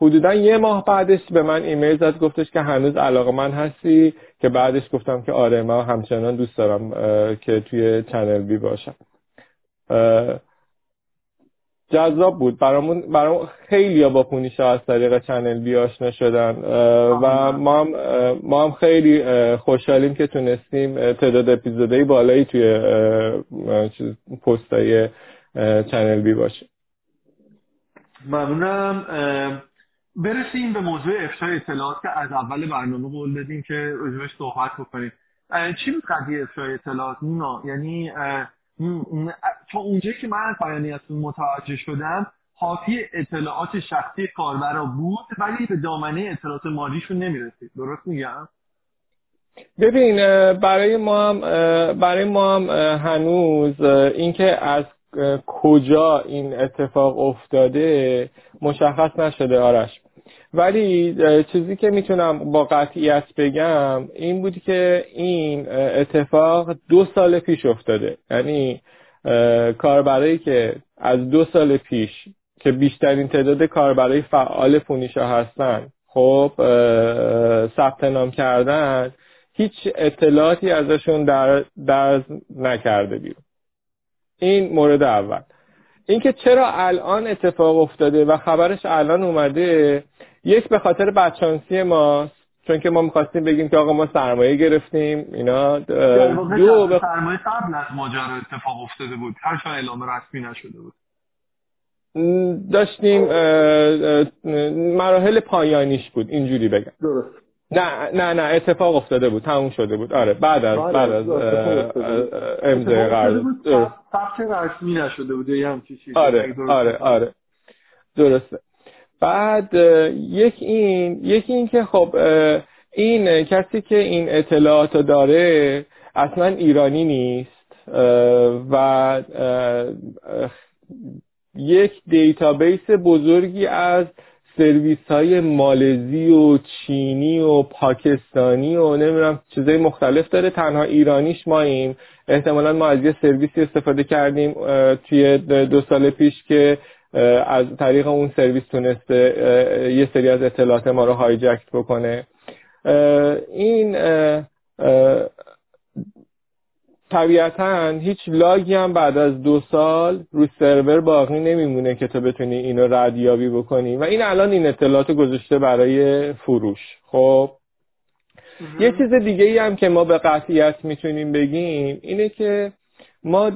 حدودا یه ماه بعدش به من ایمیل زد گفتش که هنوز علاقه من هستی که بعدش گفتم که آره من همچنان دوست دارم که توی چنل بی باشم. جذاب بود. برامون برامون خیلی با پونیشا از طریق چنل بی آشنا شدن. و ما هم, ما هم خیلی خوشحالیم که تونستیم تعداد اپیزودهای بالایی توی پستای چنل بی باشه. ممنونم. برسیم به موضوع افشای اطلاعات که از اول برنامه قول دادیم که راجبش صحبت بکنیم. چی بود قضیه افشای اطلاعات نینا یعنی تا اونجایی که من از بیانیتون متوجه شدم حاوی اطلاعات شخصی کاربرا بود ولی به دامنه اطلاعات مالیشون نمی‌رسید. درست میگم؟ ببین برای ما هم برای ما هم هنوز اینکه از کجا این اتفاق افتاده مشخص نشده آرش. ولی چیزی که می‌تونم با قطعیت بگم این بود که این اتفاق دو سال پیش افتاده. یعنی کاربرایی که از دو سال پیش که بیشترین تعداد کاربرای فعال پونیشا هستن خب ثبت نام کردن هیچ اطلاعاتی ازشون در درز نکرده بیرون. این مورد اول. اینکه چرا الان اتفاق افتاده و خبرش الان اومده یک به خاطر بدشانسی ماست چون که ما می‌خواستیم بگیم که آقا ما سرمایه گرفتیم اینا دو به سرمایه قبل از ماجرا اتفاق افتاده بود. هر اعلام رسمی نشده بود. داشتیم مراحل پایانیش بود اینجوری بگم. درست. نه نه نه اتفاق افتاده بود تموم شده بود. آره بعد از بعد از امضای قرارداد ثبت رسمی نشده بود یه همچین چیزی. آره آره آره. درسته. بعد یک این یکی این که خب این کسی که این اطلاعات داره اصلا ایرانی نیست و یک database بزرگی از سرویس های مالزی و چینی و پاکستانی و نمی‌دونم چیزای مختلف داره. تنها ایرانیش ماییم. احتمالا ما از یه سرویسی استفاده کردیم توی دو سال پیش که از طریق اون سرویس تونسته یه سری از اطلاعات ما رو hijack بکنه. این طبیعتا هیچ لاگی هم بعد از دو سال روی سرور باقی نمیمونه که تو بتونی اینو ردیابی بکنی. و این الان این اطلاعات گذاشته برای فروش. خب؟ یه چیز دیگه ای هم که ما به قطعیت می‌تونیم بگیم اینه که ما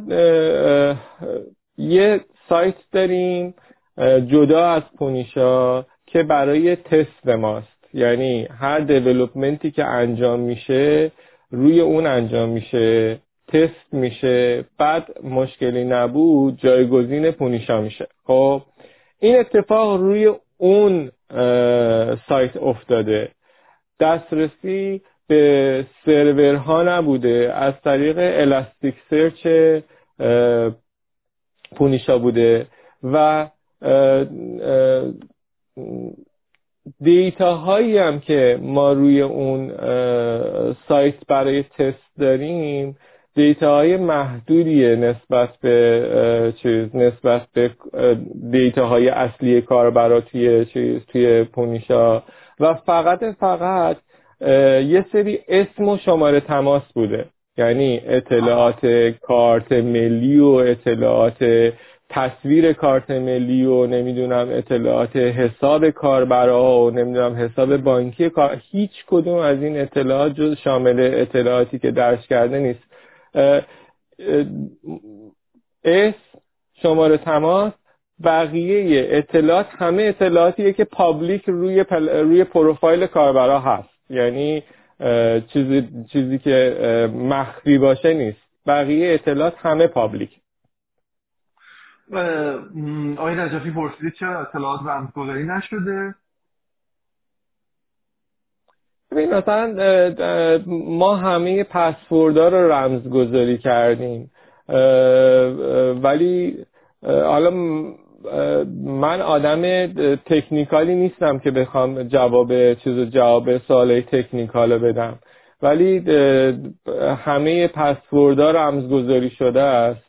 یه سایت داریم جدا از پونیشا که برای تست ماست. یعنی هر دیولوپمنتی که انجام میشه روی اون انجام میشه تست میشه بعد مشکلی نبود جایگزین پونیشا میشه. خب این اتفاق روی اون سایت افتاده. دسترسی به سرورها نبوده. از طریق الاستیک سرچ پونیشا بوده و دیتا هایی هم که ما روی اون سایت برای تست داریم دیتاهای محدودیه نسبت به چیز نسبت به دیتاهای اصلی کاربرا توی چیز توی پونیشا. و فقط فقط یه سری اسم و شماره تماس بوده. یعنی اطلاعات کارت ملی و اطلاعات تصویر کارت ملی و نمی‌دونم اطلاعات حساب کاربرا و نمی‌دونم حساب بانکی کار هیچ کدوم از این اطلاعات جز شامل اطلاعاتی که درز کرده نیست. اسم شماره تماس بقیه اطلاعات همه اطلاعاتیه که public روی پل... روی پروفایل کاربرا هست. یعنی چیزی چیزی که مخفی باشه نیست. بقیه اطلاعات همه پابلیک. آقای نجفی پرسیدید چرا اطلاعات رمزگذاری نشده؟ ببین مثلا ما همه پسوردها رو رمزگذاری کردیم. ولی حالا من آدم تکنیکالی نیستم که بخوام جواب چیز جواب سوال تکنیکال رو بدم. ولی همه پسوردها رمزگذاری شده است.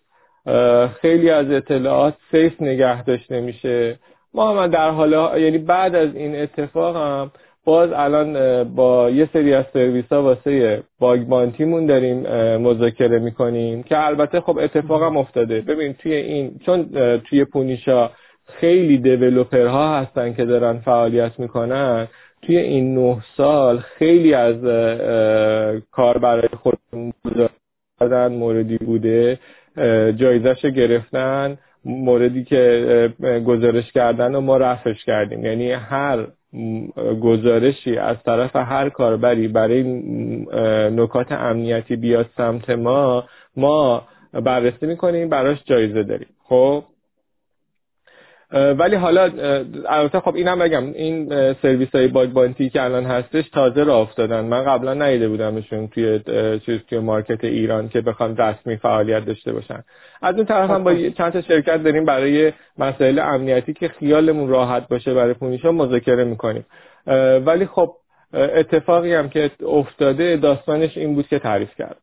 خیلی از اطلاعات سیف نگه داشته میشه. ما هم در حال یعنی بعد از این اتفاق هم باز الان با یه سری از سرویس ها واسه باگ بانتیمون داریم مذاکره می‌کنیم که البته خب اتفاق هم افتاده. ببین توی این چون توی پونیشا خیلی دیولوپرها هستن که دارن فعالیت می‌کنن توی این نه سال خیلی از کار برای خودمون دادن موردی بوده جایزش گرفتن موردی که گزارش کردن و ما رفعش کردیم. یعنی هر گزارشی از طرف هر کاربری برای نکات امنیتی بیاد سمت ما ما بررسی می‌کنیم براش جایزه داریم. خب؟ ولی حالا البته خب اینم بگم این سرویس های باگ بانتی که الان هستش تازه راه افتادن. من قبلا ندیده بودمشون توی چیز توی مارکت ایران که بخوام رسمی فعالیت داشته باشن. از اون طرف هم با چند تا شرکت داریم برای مسائل امنیتی که خیالمون راحت باشه برای پونیشا مذاکره می‌کنیم. ولی خب اتفاقی هم که افتاده داستانش این بود که تعریف کرد.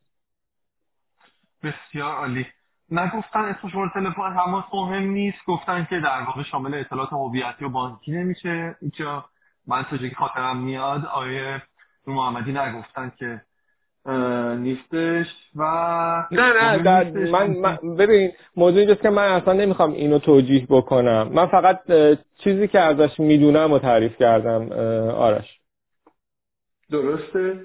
بسیار عالی. نگفتن اسم شماره تلفن تماس مهم نیست گفتن که در واقع شامل اطلاعات هویتی و بانکی نمیشه. اینجا من تو که خاطرم میاد آیه محمدی نگفتن که نیستش و نه نه من, من ببین موضوع اینجاست که من اصلا نمی‌خوام اینو توجیه بکنم. من فقط چیزی که ازش می‌دونم و تعریف کردم آرش. درسته.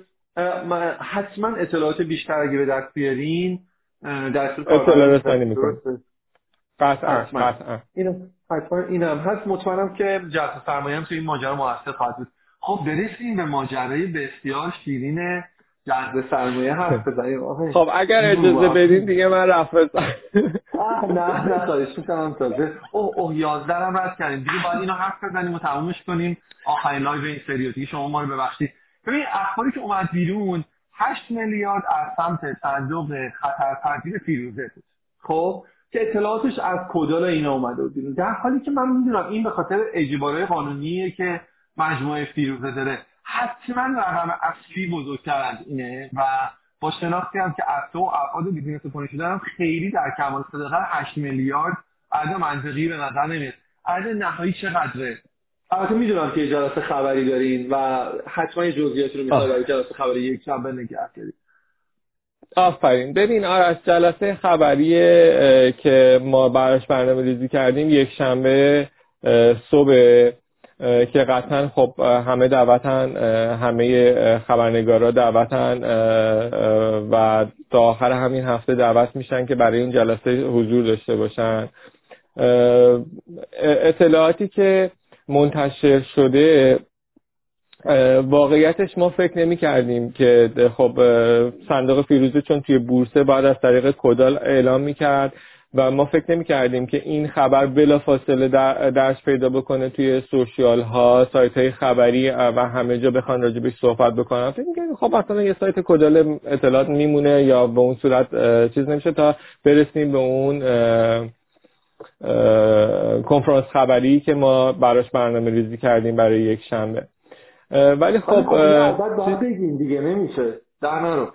من حتما اطلاعات بیشتر اگه به دست بیارین در اطلاع رسانی می‌کنه قطعا قطعا. اینم حتما اینم هست. مطمئنم که جذب سرمایه هم توی این ماجرا موثر خواهد بود. خب برسیم به ماجرای بسیار شیرین جذب سرمایه حرف بزنیم. خب اگر اجازه بدین دیگه من رفت نه نه خواهش می‌کنم تازه. اوه اوه یازده هم رد کردیم. دیگه باید اینو حرف بزنیم و تمومش کنیم. آخرین لایو این سریو. دیگه شما ما رو ببخشید. ببین اخباری که اومد بیرون 8 میلیارد از سمت صندوق خطر پذیر فیروزه بود. خب که اطلاعاتش از کدال اینا اومده بود در حالی که من می‌دونم این به خاطر اجباره قانونیه که مجموعه فیروزه داره. حتما رقم اصلی بزرگتر از اینه و با شناختی هم که اصل و ابعاد بیزینس سپانی شده خیلی در کمال صدقه 8 میلیارد عدد منطقی به نظر نمیاد. عدد نهایی چقدره؟ البته می‌دونم که جلسه خبری دارین و حتما یه جزئیاتی رو می‌خواد برای جلسه خبری یک شنبه نگه دارید. آفرین. ببین از جلسه خبری که ما براش برنامه ریزی کردیم یک شنبه صبح که قطعا خب همه دعوتن همه خبرنگارا دعوتن و تا آخر همین هفته دعوت میشن که برای این جلسه حضور داشته باشن. اطلاعاتی که منتشر شده واقعیتش ما فکر نمی کردیم که خب صندوق فیروزه چون توی بورسه بعد از طریق کدال اعلام می کرد و ما فکر نمی کردیم که این خبر بلا فاصله درش پیدا بکنه توی سوشیال ها سایت های خبری و همه جا بخوان راجبش صحبت بکنن. فکر می‌کنیم خب اصلا یه سایت کدال اطلاعات میمونه یا به اون صورت چیز نمیشه تا برسیم به اون کنفرانس خبری که ما براش برنامه ریزی کردیم برای یک شنبه. ولی خب باید بگیم دیگه نمیشه. در نرو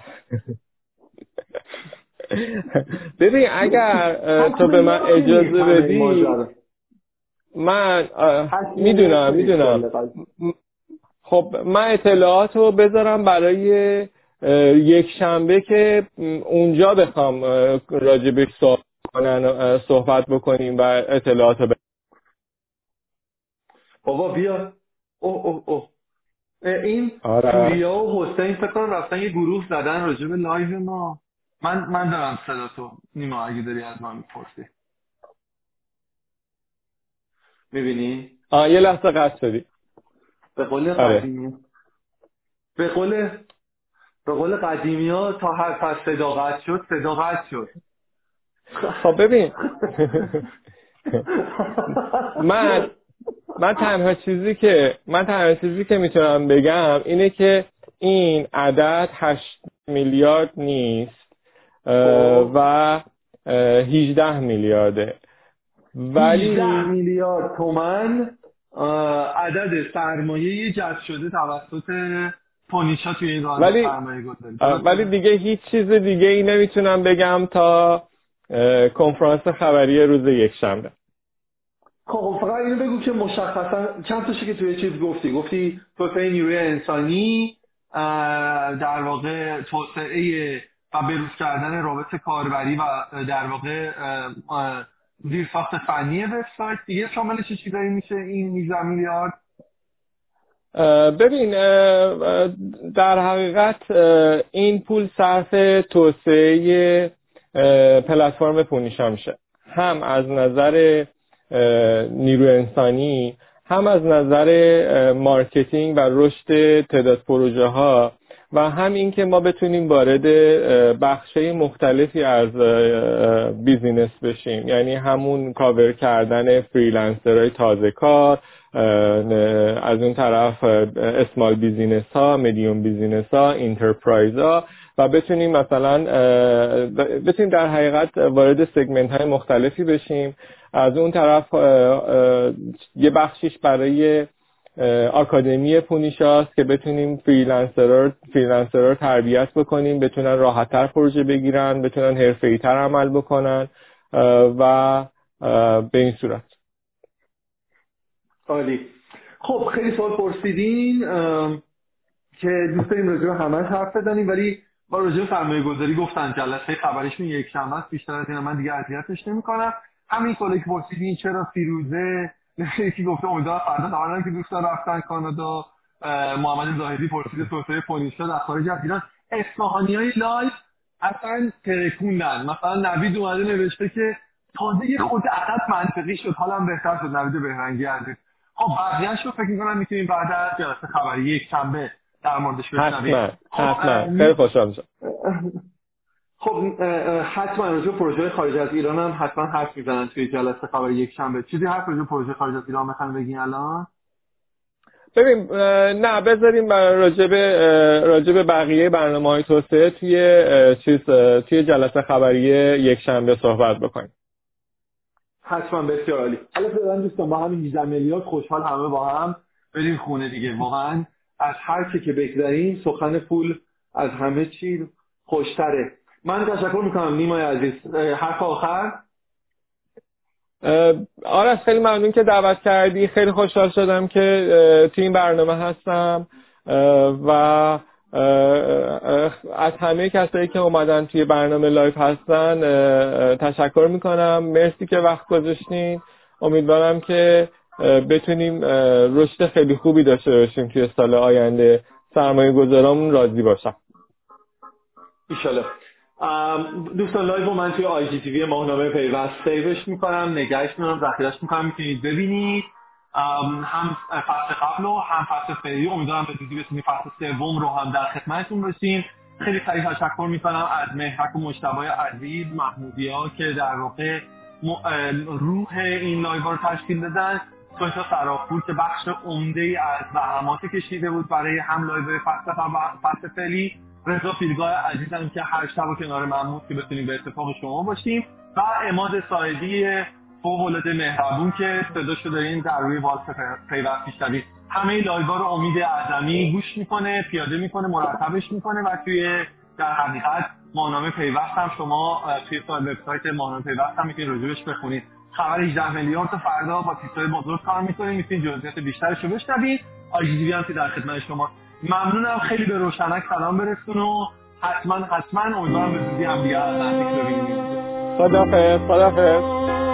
ببین اگر تو به من اجازه بدی من می‌دونم می‌دونم. خب من اطلاعات رو بذارم برای یک شنبه که اونجا بخوام راجبش صحبت کنن صحبت بکنیم و اطلاعات رو بابا بیا. اوه اوه اوه. این آره. و حسین فکر کنم رفتن یه گروه زدن راجب لایو ما. من من دارم صدا تو نیما اگه داری از من می‌پرسی. می‌بینی؟ آه یه لحظه قصد شدی. به قول آره. قدیمی. به قول به قول قدیمی ها تا هر پس صدا قطع شد صدا قطع شد. خب ببین. من من تنها چیزی که من تنها چیزی که می‌تونم بگم اینه که این عدد 8 میلیارد نیست خب. و 18 میلیارده. ولی 18 میلیارد تومن عدد سرمایه جذب شده توسط پونیشا توی این ولی ولی دیگه هیچ چیز دیگه ای نمی‌تونم بگم تا کنفرانس خبری روز یک شنبه. خب فقط اینو بگو که مشخصا چند تاشی که توی چیز گفتی؟ گفتی توسعه نیروی انسانی در واقع توسعه و بروز کردن رابط کاربری و در واقع ساخت فنی وبسایت. دیگه شامل چه چیزایی میشه این 19 میلیارد؟ ببین در حقیقت این پول صرف توسعه پلتفرم پونیشا میشه هم از نظر نیرو انسانی هم از نظر marketing و رشد تعداد پروژه ها و هم اینکه ما بتونیم وارد بخشه مختلفی از business بشیم. یعنی همون کاور کردن freelancer های تازه کار از اون طرف small business ها medium business ها enterprise ها و بتونیم مثلا بتونیم در حقیقت وارد segment های مختلفی بشیم. از اون طرف یه بخشیش برای آکادمی پونیشاست که بتونیم فریلنسر رو تربیت بکنیم بتونن راحتتر پروژه بگیرن بتونن حرفه‌ای تر عمل بکنن و به این صورت. عالی. خب خیلی سوال پرسیدین که دوست داریم راجع همه حرف بزنیم ولی با راجع سرمایه گذاری گفتن جلسه خبرشون یک شنبه است بیشتر از این من دیگه اذیتش نمی‌کنم. همین سوالی که پرسیدین چرا فیروزه؟ یکی گفته امیدوار فردا خبرن که دوستان رفتن کانادا. محمد زاهدی پرسید توسعه پونیشا در خارج از ایران اصفهانی های لایف اصلا ترکوندن. مثلا نوید اومده نوشته که تازه خود عدد منطقی شد حالا بهتر شد. نوید بهرنگی عزیز. خب بقیهش رو فکر می‌کنم می‌تونیم بعد از جلسه خبری یک شنبه در موردش بشنویم حتما حتما. خیلی خوشحال میشم خب حتما راجع پروژه خارج از ایران هم حتما حرف می‌زنن توی جلسه خبر یک شنبه. چیزی حرف راجع پروژه خارج از ایران می‌خوان بگین الان؟ ببین نه بذاریم راجع به بقیه برنامه های توسعه توی چیز توی جلسه خبری یک شنبه صحبت بکنیم. حتما بسیار عالی. حالا فعلا دوستان با همین 18 میلیارد خوشحال همه با هم. بریم خونه دیگه واقعا. از هر چی که بگذریم سخن پول از همه چی خوشتره. من تشکر می‌کنم نیمای عزیز. حرف آخر؟ آرش خیلی ممنون که دعوت کردی. خیلی خوشحال شدم که تو این برنامه هستم. و از همه کسایی که اومدن توی برنامه live هستن تشکر می‌کنم. مرسی که وقت گذاشتین. امیدوارم که بتونیم رشد خیلی خوبی داشته باشیم توی سال آینده. سرمایه گذارامون راضی باشم ایشالا دوستان live من توی IGTV ماهنامه پیوست save ش می‌کنم نگهش می‌کنم ذخیرش می‌کنم می‌تونید ببینید. هم فصل قبل و هم فصل فعلی امیدوارم به زودی بتونید فصل سوم رو هم در خدمتتون باشیم خیلی سریع تشکر می‌کنم از مهرک و مجتبای عزیز محمودی ها که در واقع روح این live رو تشکیل دادن. سراپور که بخش عمده ای از زحمات کشیده بود برای هم live فصل فصل فعلی. رضا فیلگاه عزیزم که هر شب و کنار محمود که بتونیم به اتفاق شما باشیم. و اماد سایدی فوق مهربون که صداشو دارین در روی والس پیوست میشنوید. همه لایوا رو امید اعظمی گوش می‌کنه پیاده می‌کنه مرتبش می‌کنه و توی در حقیقت ماهنامه پیوست هم شما توی وبسایت ماهنامه پیوست هم می‌تونید رجوعش بخونید. خبر 18 میلیارد فردا با تیترهای بزرگ کار می‌کنیم می‌تونید جزئیات بیشترش رو بشنوید آیجی هم که در خدمت شما. ممنونم خیلی به روشنک سلام برسون و حتما حتما امیدوارم به زودی هم دیگه نزدیک ببینیم. خدافظ خدافظ